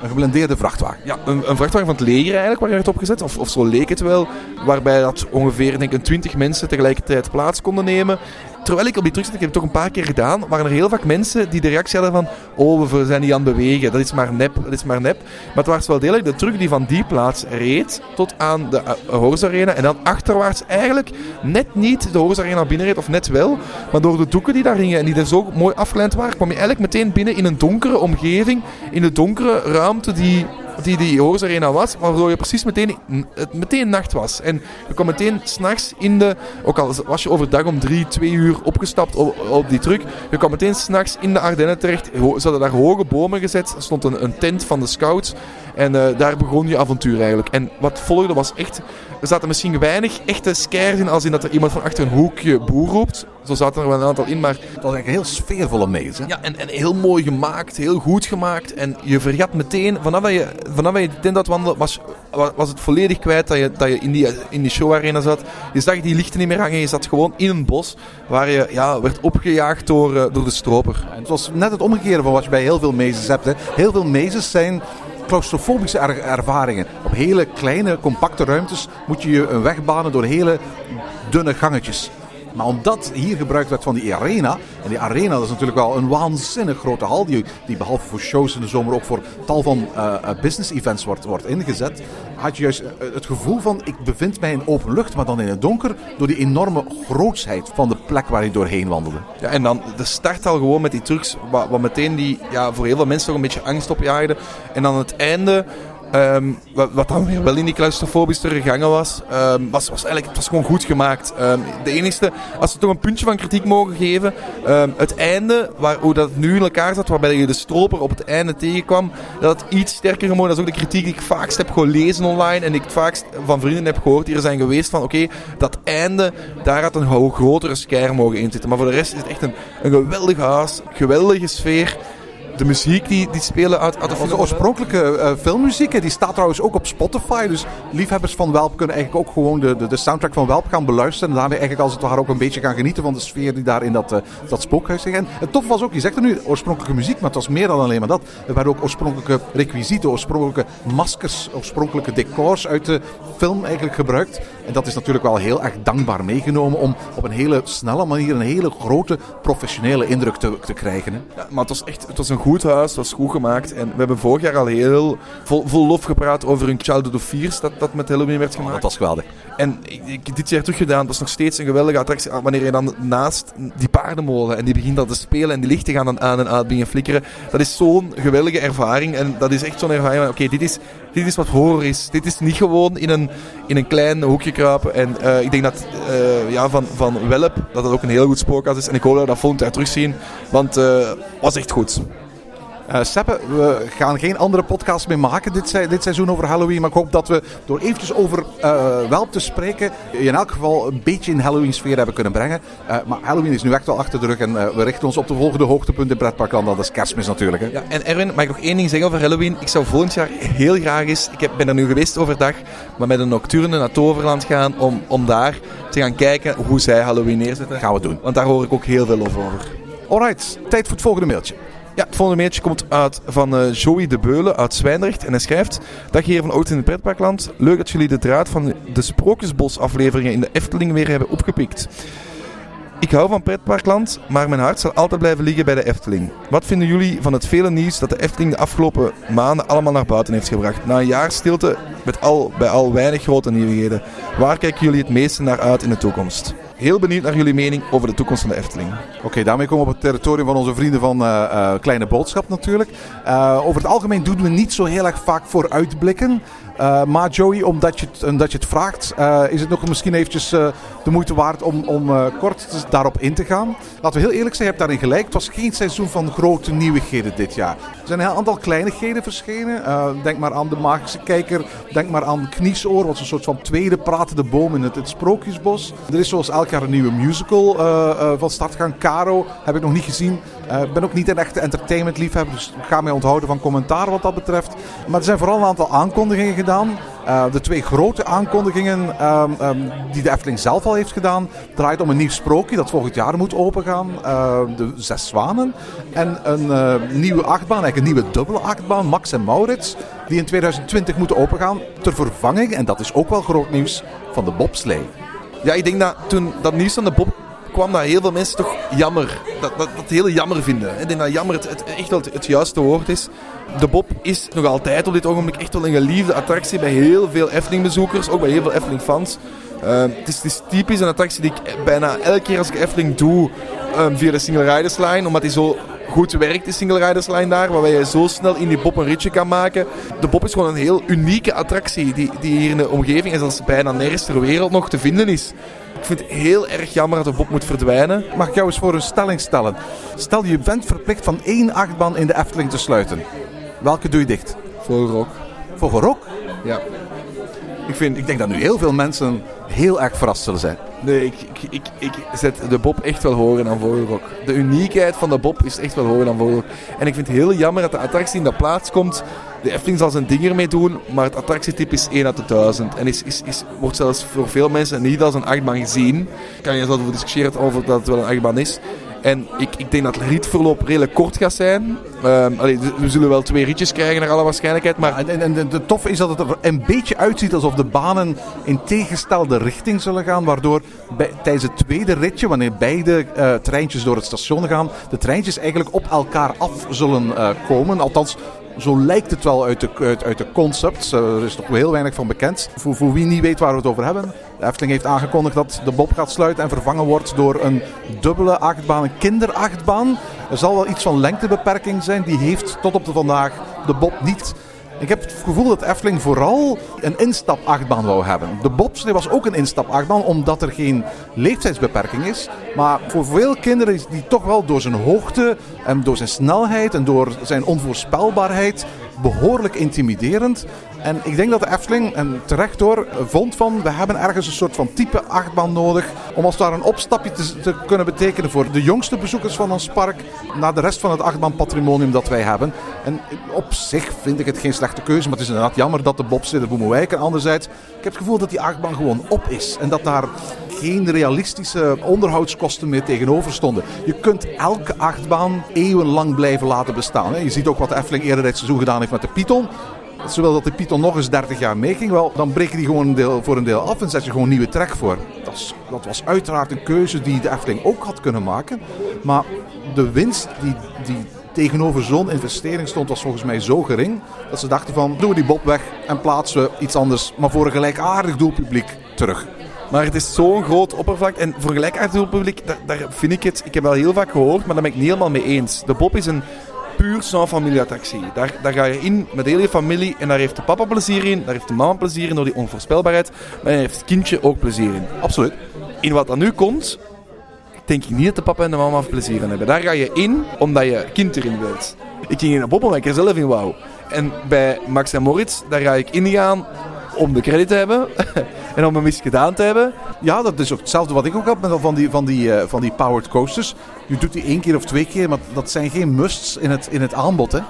S5: Een geblendeerde vrachtwagen.
S6: Ja, een, een, vrachtwagen van het leger eigenlijk, waar je werd opgezet. Of, of zo leek het wel. Waarbij dat ongeveer denk ik, 20 mensen tegelijkertijd plaats konden nemen. Terwijl ik op die truck zat, ik heb het toch een paar keer gedaan, waren er heel vaak mensen die de reactie hadden van oh, we zijn niet aan het bewegen, dat is maar nep, dat is maar nep. Maar het was wel degelijk de truck die van die plaats reed tot aan de uh, Horse Arena en dan achterwaarts eigenlijk net niet de Horse Arena binnenreed, of net wel, maar door de doeken die daar hingen en die er zo mooi afgeleid waren, kwam je eigenlijk meteen binnen in een donkere omgeving, in de donkere ruimte die die die Arena was, waardoor je precies meteen, het meteen nacht was. En je kwam meteen s'nachts in de, ook al was je overdag om drie, twee uur opgestapt op, die truck, je kwam meteen s'nachts in de Ardennen terecht. Ze hadden daar hoge bomen gezet, er stond een, een tent van de scouts en uh, daar begon je avontuur eigenlijk. En wat volgde was echt, er zaten misschien weinig echte scares in, als in dat er iemand van achter een hoekje boer roept. Zo zaten er wel een aantal in, maar...
S5: Het was eigenlijk een heel sfeervolle maze, hè?
S6: Ja, en, en heel mooi gemaakt, heel goed gemaakt. En je vergat meteen, vanaf dat je, vanaf dat je de tent had wandelen, was, was het volledig kwijt dat je, dat je in die, in die showarena zat. Je zag die lichten niet meer hangen, je zat gewoon in een bos waar je ja, werd opgejaagd door, uh, door de stroper.
S5: En het was net het omgekeerde van wat je bij heel veel mazes hebt. Hè. Heel veel mazes zijn claustrofobische er ervaringen. Op hele kleine, compacte ruimtes moet je je een weg banen door hele dunne gangetjes. Maar omdat hier gebruikt werd van die arena. En die arena is natuurlijk wel een waanzinnig grote hal. Die, die behalve voor shows in de zomer ook voor tal van uh, business events wordt, wordt ingezet. Had je juist uh, het gevoel van ik bevind mij in open lucht, maar dan in het donker. Door die enorme grootsheid van de plek waar je doorheen wandelde.
S6: Ja, en dan de start al gewoon met die trucs. Wat, wat meteen die ja, voor heel veel mensen toch een beetje angst opjaagde. En dan het einde. Um, wat, dan weer wel in die claustrofobische gangen was, um, was, was eigenlijk het was gewoon goed gemaakt. Um, de enigste, als we toch een puntje van kritiek mogen geven, het einde, waar, hoe dat nu in elkaar zat, waarbij je de stroper op het einde tegenkwam, dat het iets sterker gemogen. Dat is ook de kritiek die ik vaakst heb gelezen online en ik vaakst van vrienden heb gehoord die er zijn geweest van, oké, dat einde, daar had een grotere scare mogen in zitten. Maar voor de rest is het echt een, een geweldig huis, geweldige sfeer de muziek die, die spelen uit, uit de
S5: oorspronkelijke uh, filmmuziek, die staat trouwens ook op Spotify. Dus liefhebbers van Welp kunnen eigenlijk ook gewoon de, de, de soundtrack van Welp gaan beluisteren. En daarmee eigenlijk als het ware ook een beetje gaan genieten van de sfeer die daar in dat, uh, dat spookhuis zit. En het tof was ook, je zegt er nu oorspronkelijke muziek, maar het was meer dan alleen maar dat. Er waren ook oorspronkelijke requisieten, oorspronkelijke maskers, oorspronkelijke decors uit de film eigenlijk gebruikt. En dat is natuurlijk wel heel erg dankbaar meegenomen om op een hele snelle manier een hele grote professionele indruk te, te krijgen. Hè.
S6: Ja, maar het was echt het was een goed goed huis, het was goed gemaakt. En we hebben vorig jaar al heel vol, vol lof gepraat over een Childhood of Fears dat, dat met Halloween werd gemaakt.
S5: Dat was geweldig.
S6: En ik, ik heb dit jaar teruggedaan. Het was nog steeds een geweldige attractie. Ah, Wanneer je dan naast die paardenmolen en die begint dan te spelen en die lichten gaan dan aan en uit beginnen flikkeren. Dat is zo'n geweldige ervaring. En dat is echt zo'n ervaring van, oké, dit, is, dit is wat horror is. Dit is niet gewoon in een, in een klein hoekje kruipen. En eh, ik denk dat eh, ja, van, van Welp, dat het ook een heel goed spookhuis is. En ik hoop dat we dat volgend jaar terugzien. Want het was echt goed.
S5: Eh Seppe, we gaan geen andere podcast meer maken dit, se- dit seizoen over Halloween. Maar ik hoop dat we door eventjes over Welp te spreken, je in elk geval een beetje in Halloween sfeer hebben kunnen brengen. Eh, maar Halloween is nu echt wel achter de rug en we richten ons op de volgende hoogtepunt in Pretparkland. Dat is kerstmis natuurlijk. Hè?
S6: Ja, en Erwin, mag ik nog één ding zeggen over Halloween? Ik zou volgend jaar heel graag eens, ik heb, ben er nu geweest overdag, maar met een nocturne naar Toverland gaan om, om daar te gaan kijken hoe zij Halloween neerzetten.
S5: Gaan we doen.
S6: Want daar hoor ik ook heel veel over.
S5: Alright, tijd voor het volgende mailtje.
S6: Ja, het volgende mailtje komt uit van eh, Joey de Beulen uit Zwijndrecht. En hij schrijft... Dag heren van Oud in het Pretparkland. Leuk dat jullie de draad van de Sprookjesbos afleveringen in de Efteling weer hebben opgepikt. Ik hou van pretparkland, maar mijn hart zal altijd blijven liggen bij de Efteling. Wat vinden jullie van het vele nieuws dat de Efteling de afgelopen maanden allemaal naar buiten heeft gebracht? Na een jaar stilte met al, bij al weinig grote nieuwigheden. Waar kijken jullie het meeste naar uit in de toekomst? Heel benieuwd naar jullie mening over de toekomst van de Efteling.
S5: Oké, daarmee komen we op het territorium van onze vrienden van eh, eh, Kleine Boodschap natuurlijk. Eh, over het algemeen doen we niet zo heel erg vaak vooruitblikken. Eh, maar Joey, omdat je het, omdat je het vraagt, eh, is het nog misschien eventjes eh, de moeite waard om, om kort daarop in te gaan. Laten we heel eerlijk zijn, je hebt daarin gelijk. Het was geen seizoen van grote nieuwigheden dit jaar. Er zijn een heel aantal kleinigheden verschenen. Denk maar aan de Magische Kijker, denk maar aan Kniesoor, wat is een soort van tweede pratende boom in het, het Sprookjesbos. Er is zoals elk jaar een nieuwe musical van start gaan. Caro heb ik nog niet gezien. Eh, Ik ben ook niet een echte entertainment liefhebber, dus ik ga mij onthouden van commentaar wat dat betreft. Maar er zijn vooral een aantal aankondigingen gedaan. Eh, de twee grote aankondigingen ehm, ehm, die de Efteling zelf al heeft gedaan, draait om een nieuw sprookje dat volgend jaar moet opengaan. Eh, de Zes Zwanen. En een nieuwe achtbaan, eigenlijk een nieuwe dubbele achtbaan, Max en Maurits, die in 2020 moeten opengaan. Ter vervanging, en dat is ook wel groot nieuws, van de bobslee.
S6: Ja, ik denk dat toen dat nieuws van de Bob kwam, dat heel veel mensen toch jammer, dat, dat, dat heel jammer vinden. Ik denk dat jammer het, echt wel het, juiste woord is. De Bob is nog altijd op dit ogenblik echt wel een geliefde attractie bij heel veel Efteling-bezoekers, ook bij heel veel Efteling-fans. Eh, het, is, het is typisch een attractie die ik bijna elke keer als ik Efteling doe ehm, via de Single Riders Line, omdat die zo goed werkt, de Single Riders Line daar, waarbij je zo snel in die Bob een ritje kan maken. De Bob is gewoon een heel unieke attractie die, die hier in de omgeving en zelfs bijna nergens ter wereld nog te vinden is. Ik vind het heel erg jammer dat de Bob moet verdwijnen.
S5: Mag ik jou eens voor een stelling stellen? Stel je bent verplicht van één achtbaan in de Efteling te sluiten. Welke doe je dicht?
S6: Voor
S5: Gorok?
S6: Ja.
S5: Ik, vind, ik denk dat nu heel veel mensen heel erg verrast zullen zijn.
S6: Nee, ik, ik, ik, ik zet de Bob echt wel hoger dan Vogelrok. De uniekheid van de Bob is echt wel hoger dan Vogelrok. En ik vind het heel jammer dat de attractie in de plaats komt. De Efteling zal zijn ding ermee doen, maar het attractietype is 1 uit de 1000. En is, is, is, wordt zelfs voor veel mensen niet als een achtbaan gezien. Kan je zelfs over discussiëren over dat het wel een achtbaan is. En ik, ik denk dat het rietverloop redelijk kort gaat zijn. Ehm, we zullen wel twee ritjes krijgen naar alle waarschijnlijkheid. Maar
S5: En, en, de, toffe is dat het er een beetje uitziet alsof de banen in tegengestelde richting zullen gaan. Waardoor bij, tijdens het tweede ritje, wanneer beide eh, treintjes door het station gaan, de treintjes eigenlijk op elkaar af zullen eh, komen. Althans, zo lijkt het wel uit de, uit, de concepts. Eh, er is nog heel weinig van bekend. Voor, voor wie niet weet waar we het over hebben. De Efteling heeft aangekondigd dat de Bob gaat sluiten en vervangen wordt door een dubbele achtbaan, een kinderachtbaan. Er zal wel iets van lengtebeperking zijn. Die heeft tot op de vandaag de Bob niet. Ik heb het gevoel dat Efteling vooral een instapachtbaan wou hebben. De bobslee was ook een instapachtbaan, omdat er geen leeftijdsbeperking is. Maar voor veel kinderen is die toch wel door zijn hoogte en door zijn snelheid en door zijn onvoorspelbaarheid behoorlijk intimiderend. En ik denk dat de Efteling, en terecht hoor, vond van we hebben ergens een soort van type achtbaan nodig om als daar een opstapje te, kunnen betekenen voor de jongste bezoekers van ons park naar de rest van het achtbaanpatrimonium dat wij hebben. En op zich vind ik het geen slechte keuze, maar het is inderdaad jammer dat de bobslee de Boemenwijk en anderzijds, ik heb het gevoel dat die achtbaan gewoon op is en dat daar geen realistische onderhoudskosten meer tegenover stonden. Je kunt elke achtbaan eeuwenlang blijven laten bestaan. Je ziet ook wat de Efteling eerder dit seizoen gedaan heeft met de Python. Zowel dat de Python nog eens 30 jaar meeging, wel, dan breek je die gewoon deel, voor een deel af en zet je gewoon nieuwe trek voor. Dat, dat was uiteraard een keuze die de Efteling ook had kunnen maken. Maar de winst die, die tegenover zo'n investering stond, was volgens mij zo gering. Dat ze dachten van, doen we die bob weg en plaatsen we iets anders. Maar voor een gelijkaardig doelpubliek terug.
S6: Maar het is zo'n groot oppervlak. En voor gelijkaardig doelpubliek, daar, daar vind ik het... Ik heb wel heel vaak gehoord, maar daar ben ik niet helemaal mee eens. De Bob is een puur sans familie-attractie. Daar, daar ga je in met heel je familie en daar heeft de papa plezier in, daar heeft de mama plezier in door die onvoorspelbaarheid, maar daar heeft het kindje ook plezier in.
S5: Absoluut.
S6: In wat dan nu komt, denk ik niet dat de papa en de mama plezier aan hebben. Daar ga je in omdat je kind erin wilt. Ik ging in een Bob omdat ik er zelf in wou. En bij Max en Moritz, daar ga ik ingaan om de credit te hebben en om een mis gedaan te hebben.
S5: Ja, dat is ook hetzelfde wat ik ook had met van die, van die, eh, van die powered coasters. Je doet die één keer of twee keer, maar dat zijn geen musts in het, in het aanbod. Hè?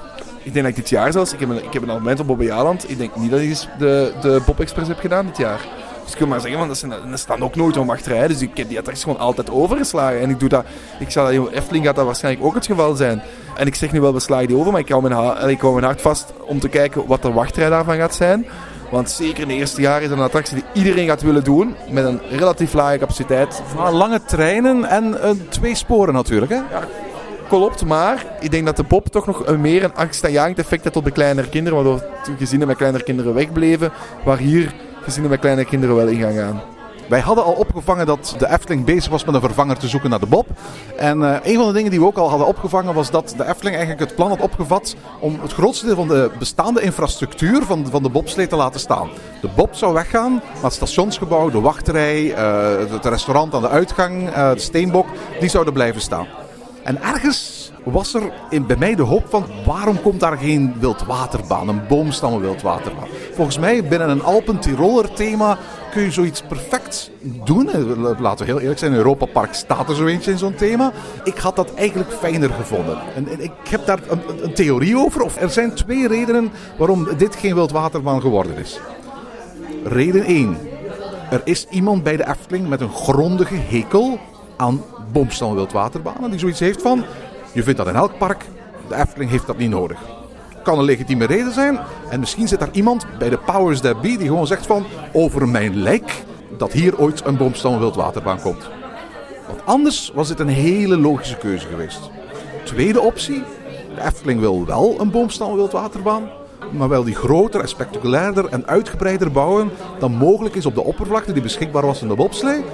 S6: Ik denk dat ik dit jaar zelfs, ik heb een, ik heb een abonnement op Bobby Jaland. Ik denk niet dat ik de, de Bob Express heb gedaan dit jaar. Dus ik wil maar zeggen, want dat, staan ook nooit om wachterij. Dus ik heb die attractie gewoon altijd overgeslagen. En ik doe dat, ik zal Efteling gaat dat waarschijnlijk ook het geval zijn. En ik zeg nu wel, we slagen die over, maar ik hou mijn, ha- ik hou mijn hart vast om te kijken wat de wachtrij daarvan gaat zijn. Want zeker in de eerste jaar is het een attractie die iedereen gaat willen doen. Met een relatief lage capaciteit.
S5: Maar lange treinen en eh, twee sporen natuurlijk. Hè?
S6: Klopt, maar ik denk dat de Bob toch nog een meer een angstaanjagend effect heeft op de kleinere kinderen. Waardoor gezinnen met kleinere kinderen wegbleven. Waar hier gezinnen met kleine kinderen wel in gaan gaan.
S5: Wij hadden al opgevangen dat de Efteling bezig was met een vervanger te zoeken naar de Bob. En eh, een van de dingen die we ook al hadden opgevangen was dat de Efteling eigenlijk het plan had opgevat om het grootste deel van de bestaande infrastructuur van, van de bobslee te laten staan. De Bob zou weggaan, maar het stationsgebouw, de wachtrij, eh, het restaurant aan de uitgang, eh, de steenbok, die zouden blijven staan. En ergens was er in, bij mij de hoop van waarom komt daar geen wildwaterbaan, een boomstammen wildwaterbaan. Volgens mij binnen een Alpen-Tiroler thema kun je zoiets perfect doen. Eh, Laten we heel eerlijk zijn, Europa Park staat er zo eentje in zo'n thema. Ik had dat eigenlijk fijner gevonden. En, ik heb daar een, een- theorie over. Of er zijn twee redenen waarom dit geen wildwaterbaan geworden is. Reden 1. Er is iemand bij de Efteling met een grondige hekel aan boomstammen wildwaterbanen. Die zoiets heeft van, je vindt dat in elk park, de Efteling heeft dat niet nodig. Kan een legitieme reden zijn. En misschien zit daar iemand bij de powers that be die gewoon zegt van, over mijn lijk dat hier ooit een boomstammen wildwaterbaan komt. Want anders was dit een hele logische keuze geweest. Tweede optie, de Efteling wil wel een boomstammen wildwaterbaan. Maar wel die groter en spectaculairder en uitgebreider bouwen dan mogelijk is op de oppervlakte die beschikbaar was in de bobslee.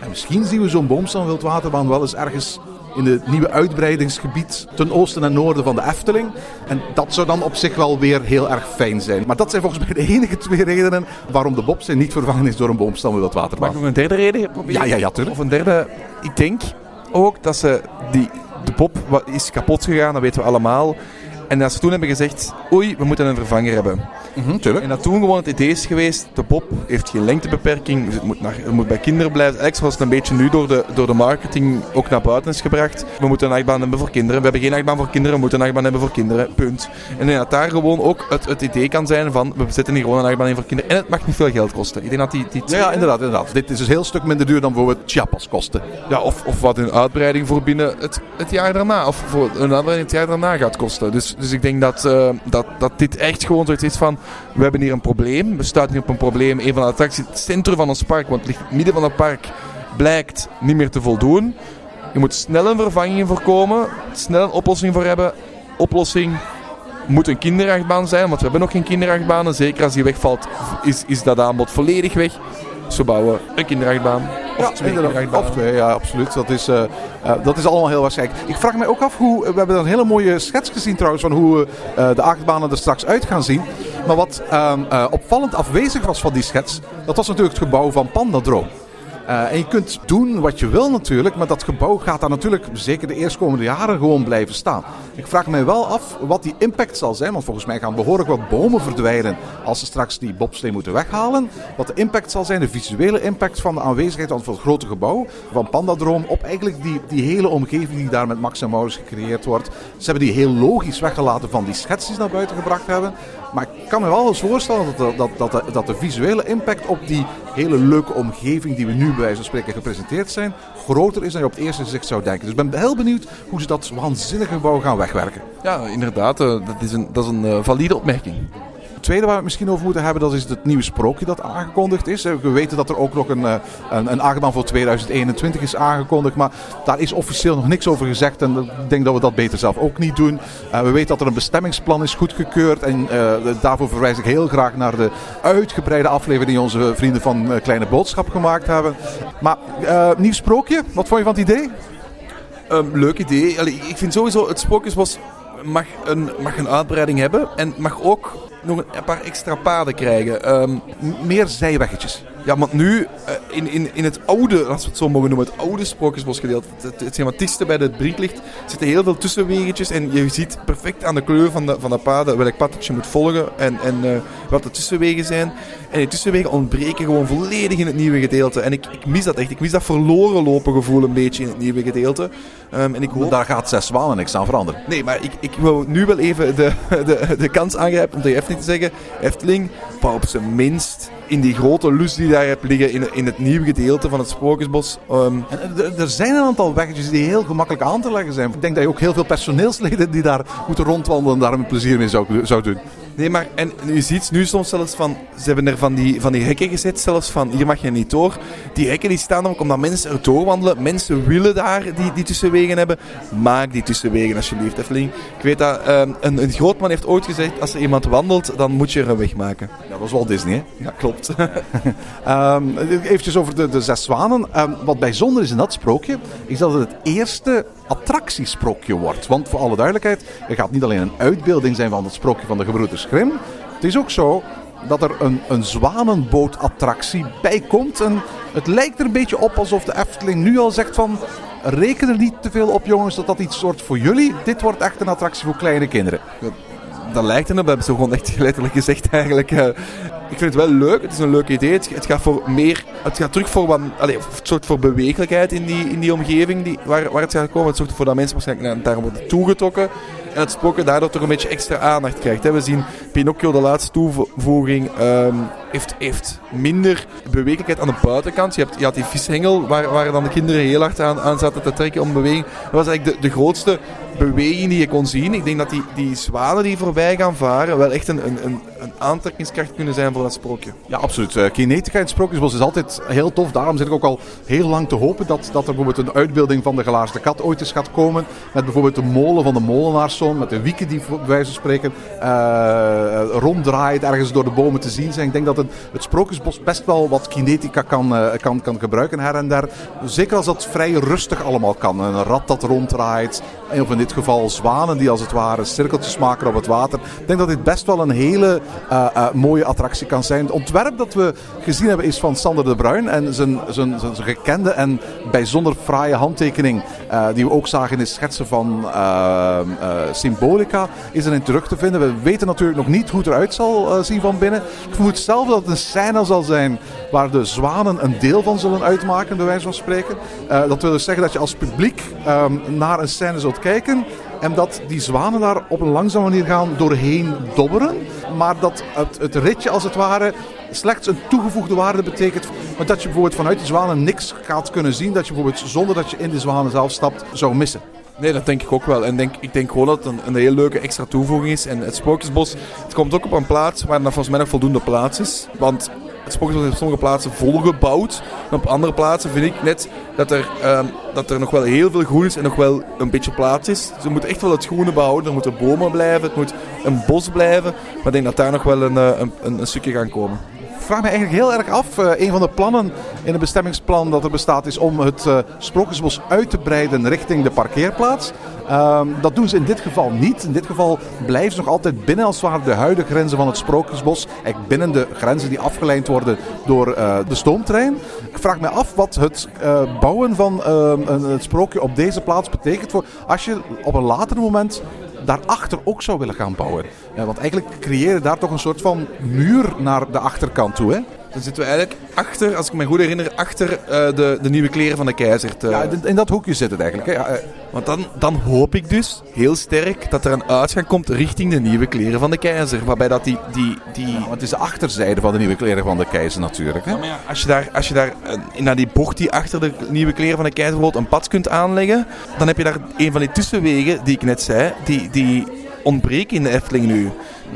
S5: En misschien zien we zo'n boomstam wildwaterbaan wel eens ergens in het nieuwe uitbreidingsgebied ten oosten en noorden van de Efteling. En dat zou dan op zich wel weer heel erg fijn zijn. Maar dat zijn volgens mij de enige twee redenen waarom de bobslee niet vervangen is door een boomstam
S6: Mag
S5: wildwaterbaan.
S6: ik nog een derde reden proberen?
S5: Ja, ja, ja, tuurlijk.
S6: Of een derde. Ik denk ook dat ze die, de wat is kapot gegaan, dat weten we allemaal. En dat ze toen hebben gezegd, oei, we moeten een vervanger hebben.
S5: Tuurlijk.
S6: En dat toen gewoon het idee is geweest, de pop heeft geen lengtebeperking, dus het moet, naar, het moet bij kinderen blijven. Eigenlijk zoals het een beetje nu door de, door de marketing ook naar buiten is gebracht. We moeten een achtbaan hebben voor kinderen. We hebben geen achtbaan voor kinderen, we moeten een achtbaan hebben voor kinderen. Punt. En dat daar gewoon ook het, het idee kan zijn van, we zetten hier gewoon een achtbaan in voor kinderen. En het mag niet veel geld kosten. Ik denk dat die, die
S5: Ja, ja, inderdaad, inderdaad. Dit is dus een heel stuk minder duur dan bijvoorbeeld Chiapas kosten.
S6: Ja, of, of wat een uitbreiding voor binnen het, het jaar daarna. Of voor een uitbreiding het jaar daarna gaat kosten. Dus, dus ik denk dat, eh, dat, dat dit echt gewoon zoiets is van... We hebben hier een probleem. We stuiten hier op een probleem. Een van de attracties, het centrum van ons park. Want het ligt midden van het park. Blijkt niet meer te voldoen. Je moet snel een vervanging voorkomen. Snel een oplossing voor hebben. Oplossing moet een kinderachtbaan zijn. Want we hebben nog geen kinderachtbanen. Zeker als die wegvalt, is, is dat aanbod volledig weg. We bouwen een kinderachtbaan. Of twee
S5: inderdaad. Of twee, ja, absoluut. Dat is, eh, eh, dat is allemaal heel waarschijnlijk. Ik vraag mij ook af hoe. We hebben een hele mooie schets gezien trouwens van hoe eh, de achtbanen er straks uit gaan zien. Maar wat ehm, eh, opvallend afwezig was van die schets, dat was natuurlijk het gebouw van Pandadroom. Eh, en je kunt doen wat je wil natuurlijk, maar dat gebouw gaat daar natuurlijk zeker de eerstkomende jaren gewoon blijven staan. Ik vraag mij wel af wat die impact zal zijn, want volgens mij gaan behoorlijk wat bomen verdwijnen als ze straks die bobslee moeten weghalen. Wat de impact zal zijn, de visuele impact van de aanwezigheid van het grote gebouw van Pandadroom op eigenlijk die, die hele omgeving die daar met Max en Maurits gecreëerd wordt. Ze hebben die heel logisch weggelaten van die schets die ze naar buiten gebracht hebben. Maar ik kan me wel eens voorstellen dat de, dat, dat, dat de visuele impact op die hele leuke omgeving die we nu bij wijze van spreken gepresenteerd zijn, groter is dan je op het eerste gezicht zou denken. Dus ik ben heel benieuwd hoe ze dat waanzinnige gebouw gaan wegwerken.
S6: Ja, inderdaad. eh, Dat is een, dat is een eh, valide opmerking.
S5: Het tweede waar we het misschien over moeten hebben, dat is het nieuwe sprookje dat aangekondigd is. Eh, We weten dat er ook nog een, eh, een, een voor 2021 is aangekondigd, maar daar is officieel nog niks over gezegd. En ik denk dat we dat beter zelf ook niet doen. Eh, we weten dat er een bestemmingsplan is goedgekeurd en daarvoor verwijs ik heel graag naar de uitgebreide aflevering die onze vrienden van Kleine Boodschap gemaakt hebben. Maar nieuw sprookje, wat vond je van het idee?
S6: Ehm, leuk idee. Ik vind sowieso, het Sprookjesbos mag een, mag een uitbreiding hebben. En mag ook nog een paar extra paden krijgen. Ehm,
S5: meer zijweggetjes.
S6: Ja, want nu, eh, in, in, in het oude, als we het zo mogen noemen, het oude Sprookjesbosgedeelte, het, het, het bij het Brietlicht, zitten heel veel tussenwegetjes. En je ziet perfect aan de kleur van de, van de paden welk pad dat je moet volgen en, en eh, wat de tussenwegen zijn. En die tussenwegen ontbreken gewoon volledig in het nieuwe gedeelte. En ik, ik mis dat echt. Ik mis dat verloren lopen gevoel een beetje in het nieuwe gedeelte. Ehm, en ik hoop...
S5: Daar gaat zes zwanen niks aan veranderen.
S6: Nee, maar ik, ik wil nu wel even de, de, de kans aangrijpen om tegen Efteling te zeggen... Efteling, op zijn minst in die grote lus die daar hebt liggen in, in het nieuwe gedeelte van het Sprookjesbos. ehm,
S5: er- er zijn een aantal weggetjes die heel gemakkelijk aan te leggen zijn. Ik denk dat je ook heel veel personeelsleden die daar moeten rondwandelen daar een plezier mee zou, zou doen.
S6: Nee, maar en je ziet nu soms zelfs van, ze hebben er van die, van die hekken gezet, zelfs van hier mag je niet door. Die hekken die staan ook omdat mensen er doorwandelen. Mensen willen daar die, die tussenwegen hebben. Maak die tussenwegen alsjeblieft, Efteling. Ik weet dat ehm, een, een grootman heeft ooit gezegd, als er iemand wandelt, dan moet je er een weg maken.
S5: Dat was wel Disney, hè?
S6: Ja, klopt.
S5: Ehm, eventjes over de, de zes zwanen. Ehm, wat bijzonder is in dat sprookje, is dat het het eerste attractiesprookje wordt. Want voor alle duidelijkheid, er gaat niet alleen een uitbeelding zijn van het sprookje van de gebroeders Grimm. Het is ook zo dat er een, een zwanenbootattractie bij komt. En het lijkt er een beetje op alsof de Efteling nu al zegt van... Reken er niet te veel op jongens dat dat iets wordt voor jullie. Dit wordt echt een attractie voor kleine kinderen.
S6: dat lijkt erop. Dat hebben ze gewoon echt letterlijk gezegd eigenlijk. Eh, ik vind het wel leuk. Het is een leuk idee. Het, het gaat voor meer... Het gaat terug voor wat... Allez, een soort voor bewegelijkheid in die, in die omgeving die, waar, waar het gaat komen. Het zorgt ervoor dat mensen waarschijnlijk naar, daar worden toegetrokken. En het sprookje daardoor toch een beetje extra aandacht krijgt. We zien Pinocchio, de laatste toevoeging, ehm, heeft, heeft minder bewegelijkheid aan de buitenkant. Je, hebt, had die vishengel waar, waar dan de kinderen heel hard aan, aan zaten te trekken om beweging. Dat was eigenlijk de, de grootste beweging die je kon zien. Ik denk dat die, die zwanen die voorbij gaan varen wel echt een, een, een, aantrekkingskracht kunnen zijn voor dat sprookje.
S5: Ja, absoluut. Eh, Kinetica in het Sprookjesbos is altijd heel tof. Daarom zit ik ook al heel lang te hopen dat, dat er bijvoorbeeld een uitbeelding van de gelaarste kat ooit eens gaat komen. Met bijvoorbeeld de molen van de molenaarszoon, met de wieken die bij wijze van spreken eh, ronddraait, ergens door de bomen te zien zijn. Ik denk dat het, Sprookjesbos best wel wat kinetica kan, eh, kan, kan gebruiken her en daar. Zeker als dat vrij rustig allemaal kan. Een rat dat ronddraait, of in dit geval zwanen die als het ware cirkeltjes maken op het water. Ik denk dat dit best wel een hele eh, eh, mooie attractie kan zijn. Het ontwerp dat we gezien hebben is van Sander de Bruin. En zijn, zijn, zijn, gekende en bijzonder fraaie handtekening, eh, die we ook zagen in de schetsen van eh, eh, Symbolica, is erin terug te vinden. We weten natuurlijk nog niet hoe het eruit zal eh, zien van binnen. Ik vermoed zelf dat het een scène zal zijn waar de zwanen een deel van zullen uitmaken, bij wijze van spreken. Eh, dat wil dus zeggen dat je als publiek ehm, naar een scène zult kijken. En dat die zwanen daar op een langzame manier gaan doorheen dobberen. Maar dat het, het ritje als het ware slechts een toegevoegde waarde betekent. Maar dat je bijvoorbeeld vanuit die zwanen niks gaat kunnen zien. Dat je bijvoorbeeld zonder dat je in die zwanen zelf stapt zou missen.
S6: Nee, dat denk ik ook wel. En denk, ik denk gewoon dat het een, een heel leuke extra toevoeging is. En het Sprookjesbos, het komt ook op een plaats waar er volgens mij nog voldoende plaats is. Want het Sprookjesbos is op sommige plaatsen volgebouwd. En op andere plaatsen vind ik net dat er, ehm, dat er nog wel heel veel groen is en nog wel een beetje plaats is. Dus we moeten echt wel het groene behouden. Er moeten bomen blijven, het moet een bos blijven. Maar ik denk dat daar nog wel een, eh, een, een, een stukje gaan komen.
S5: Vraag me eigenlijk heel erg af. eh, een van de plannen in het bestemmingsplan dat er bestaat is om het eh, Sprookjesbos uit te breiden richting de parkeerplaats. Ehm, dat doen ze in dit geval niet. In dit geval blijven ze nog altijd binnen als het de huidige grenzen van het Sprookjesbos. Eigenlijk binnen de grenzen die afgeleid worden door eh, de stoomtrein. Ik vraag me af wat het bouwen van ehm, het sprookje op deze plaats betekent voor als je op een later moment daarachter ook zou willen gaan bouwen. Want eigenlijk creëren daar toch een soort van muur naar de achterkant toe. Hè?
S6: Dan zitten we eigenlijk achter, als ik me goed herinner, achter eh, de, de nieuwe kleren van de keizer. te-
S5: Ja, in- dat hoekje zit het eigenlijk. Hè? Ja, eh,
S6: Want dan, dan hoop ik dus heel sterk dat er een uitgang komt richting de nieuwe kleren van de keizer. Waarbij dat die... die, die
S5: want het is de achterzijde van de nieuwe kleren van de keizer natuurlijk. Hè?
S6: Ja, maar als je daar, als je daar eh, naar die bocht die achter de nieuwe kleren van de keizer bijvoorbeeld een pad kunt aanleggen, dan heb je daar een van die tussenwegen die ik net zei, die, die ontbreken in de Efteling nu.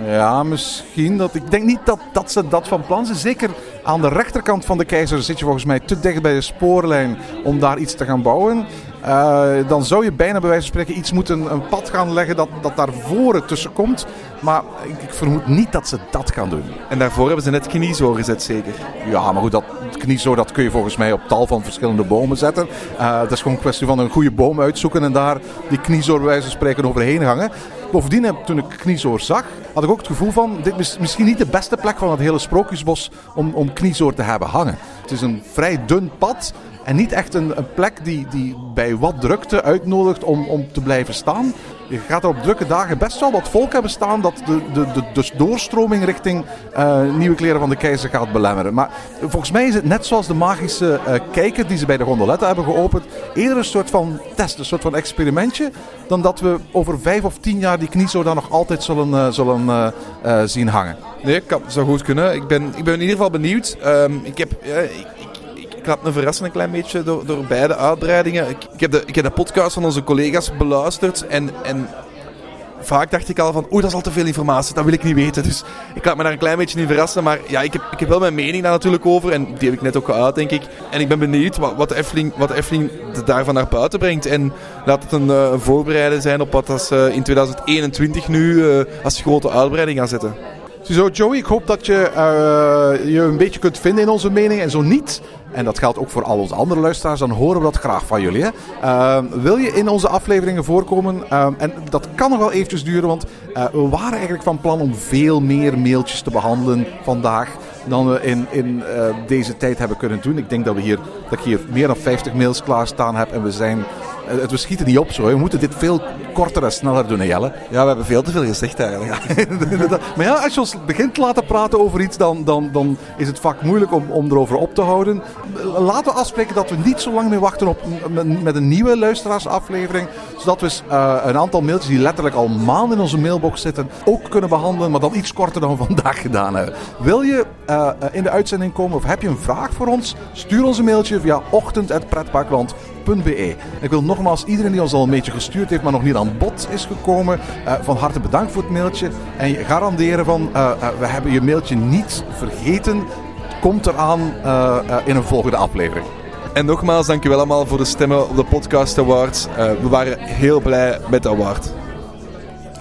S5: Ja, misschien. Dat, ik denk niet dat, dat ze dat van plan zijn. Zeker aan de rechterkant van de keizer zit je volgens mij te dicht bij de spoorlijn om daar iets te gaan bouwen. Uh, dan zou je bijna bij wijze van spreken iets moeten een pad gaan leggen dat, dat daar voor het tussen komt. Maar ik, ik, vermoed niet dat ze dat gaan doen.
S6: En daarvoor hebben ze net kniezoor gezet, zeker?
S5: Ja, maar goed, dat kniezoor dat kun je volgens mij op tal van verschillende bomen zetten. Uh, dat is gewoon een kwestie van een goede boom uitzoeken en daar die kniezoor bij wijze van spreken overheen hangen. Bovendien, toen ik kniezoor zag, had ik ook het gevoel van... dit is misschien niet de beste plek van het hele sprookjesbos om, om kniezoor te hebben hangen. Het is een vrij dun pad en niet echt een, een plek die, die bij wat drukte uitnodigt om, om te blijven staan. Je gaat er op drukke dagen best wel wat volk hebben staan dat de, de, de, de doorstroming richting uh, Nieuwe Kleren van de Keizer gaat belemmeren. Maar volgens mij is het net zoals de magische uh, kijker die ze bij de gondoletten hebben geopend, eerder een soort van test, een soort van experimentje, dan dat we over vijf of tien jaar die kniezo dan nog altijd zullen, uh, zullen zien hangen.
S6: Nee, kan, zou goed kunnen. Ik ben, ik ben in ieder geval benieuwd. Um, ik heb... Ik, laat me verrassen een klein beetje door, door beide uitbreidingen. Ik, heb de, ik heb de podcast van onze collega's beluisterd en, en vaak dacht ik al van, oeh, dat is al te veel informatie, dat wil ik niet weten. Dus ik laat me daar een klein beetje in verrassen. Maar ja, ik heb, ik heb wel mijn mening daar natuurlijk over. En die heb ik net ook geuit, denk ik. En ik ben benieuwd wat, wat, de, wat daarvan naar buiten brengt. En laat het een uh, voorbereiden zijn op wat ze uh, in 2021 nu uh, als grote uitbreiding gaan zetten.
S5: Ziezo, Joey, ik hoop dat je je een beetje kunt vinden in onze mening. En zo niet, en dat geldt ook voor al onze andere luisteraars, dan horen we dat graag van jullie. Hè? Uh, wil je in onze afleveringen voorkomen? Uh, en dat kan nog wel eventjes duren, want we waren eigenlijk van plan om veel meer mailtjes te behandelen vandaag dan we in, in deze tijd hebben kunnen doen. Ik denk dat, we hier, dat ik hier meer dan 50 mails klaarstaan heb en we zijn het, we schieten niet op zo. We moeten dit veel korter en sneller doen, hè, Jelle.
S6: Ja, we hebben veel te veel gezegd eigenlijk.
S5: maar ja, als je ons begint te laten praten over iets, dan, dan, dan is het vaak moeilijk om, om erover op te houden. Laten we afspreken dat we niet zo lang meer wachten op, met een nieuwe luisteraarsaflevering. Zodat we uh, een aantal mailtjes die letterlijk al maanden in onze mailbox zitten, ook kunnen behandelen. Maar dan iets korter dan we vandaag gedaan hebben. Wil je uh, in de uitzending komen of heb je een vraag voor ons? Stuur ons een mailtje via ochtend.pretparkland.be. Ik wil nogmaals iedereen die ons al een beetje gestuurd heeft, maar nog niet aan bod is gekomen, uh, van harte bedankt voor het mailtje. En garanderen van, uh, we hebben je mailtje niet vergeten. Komt eraan in een volgende aflevering.
S6: En nogmaals, dankjewel allemaal voor de stemmen op de Podcast Awards. we waren heel blij met de award.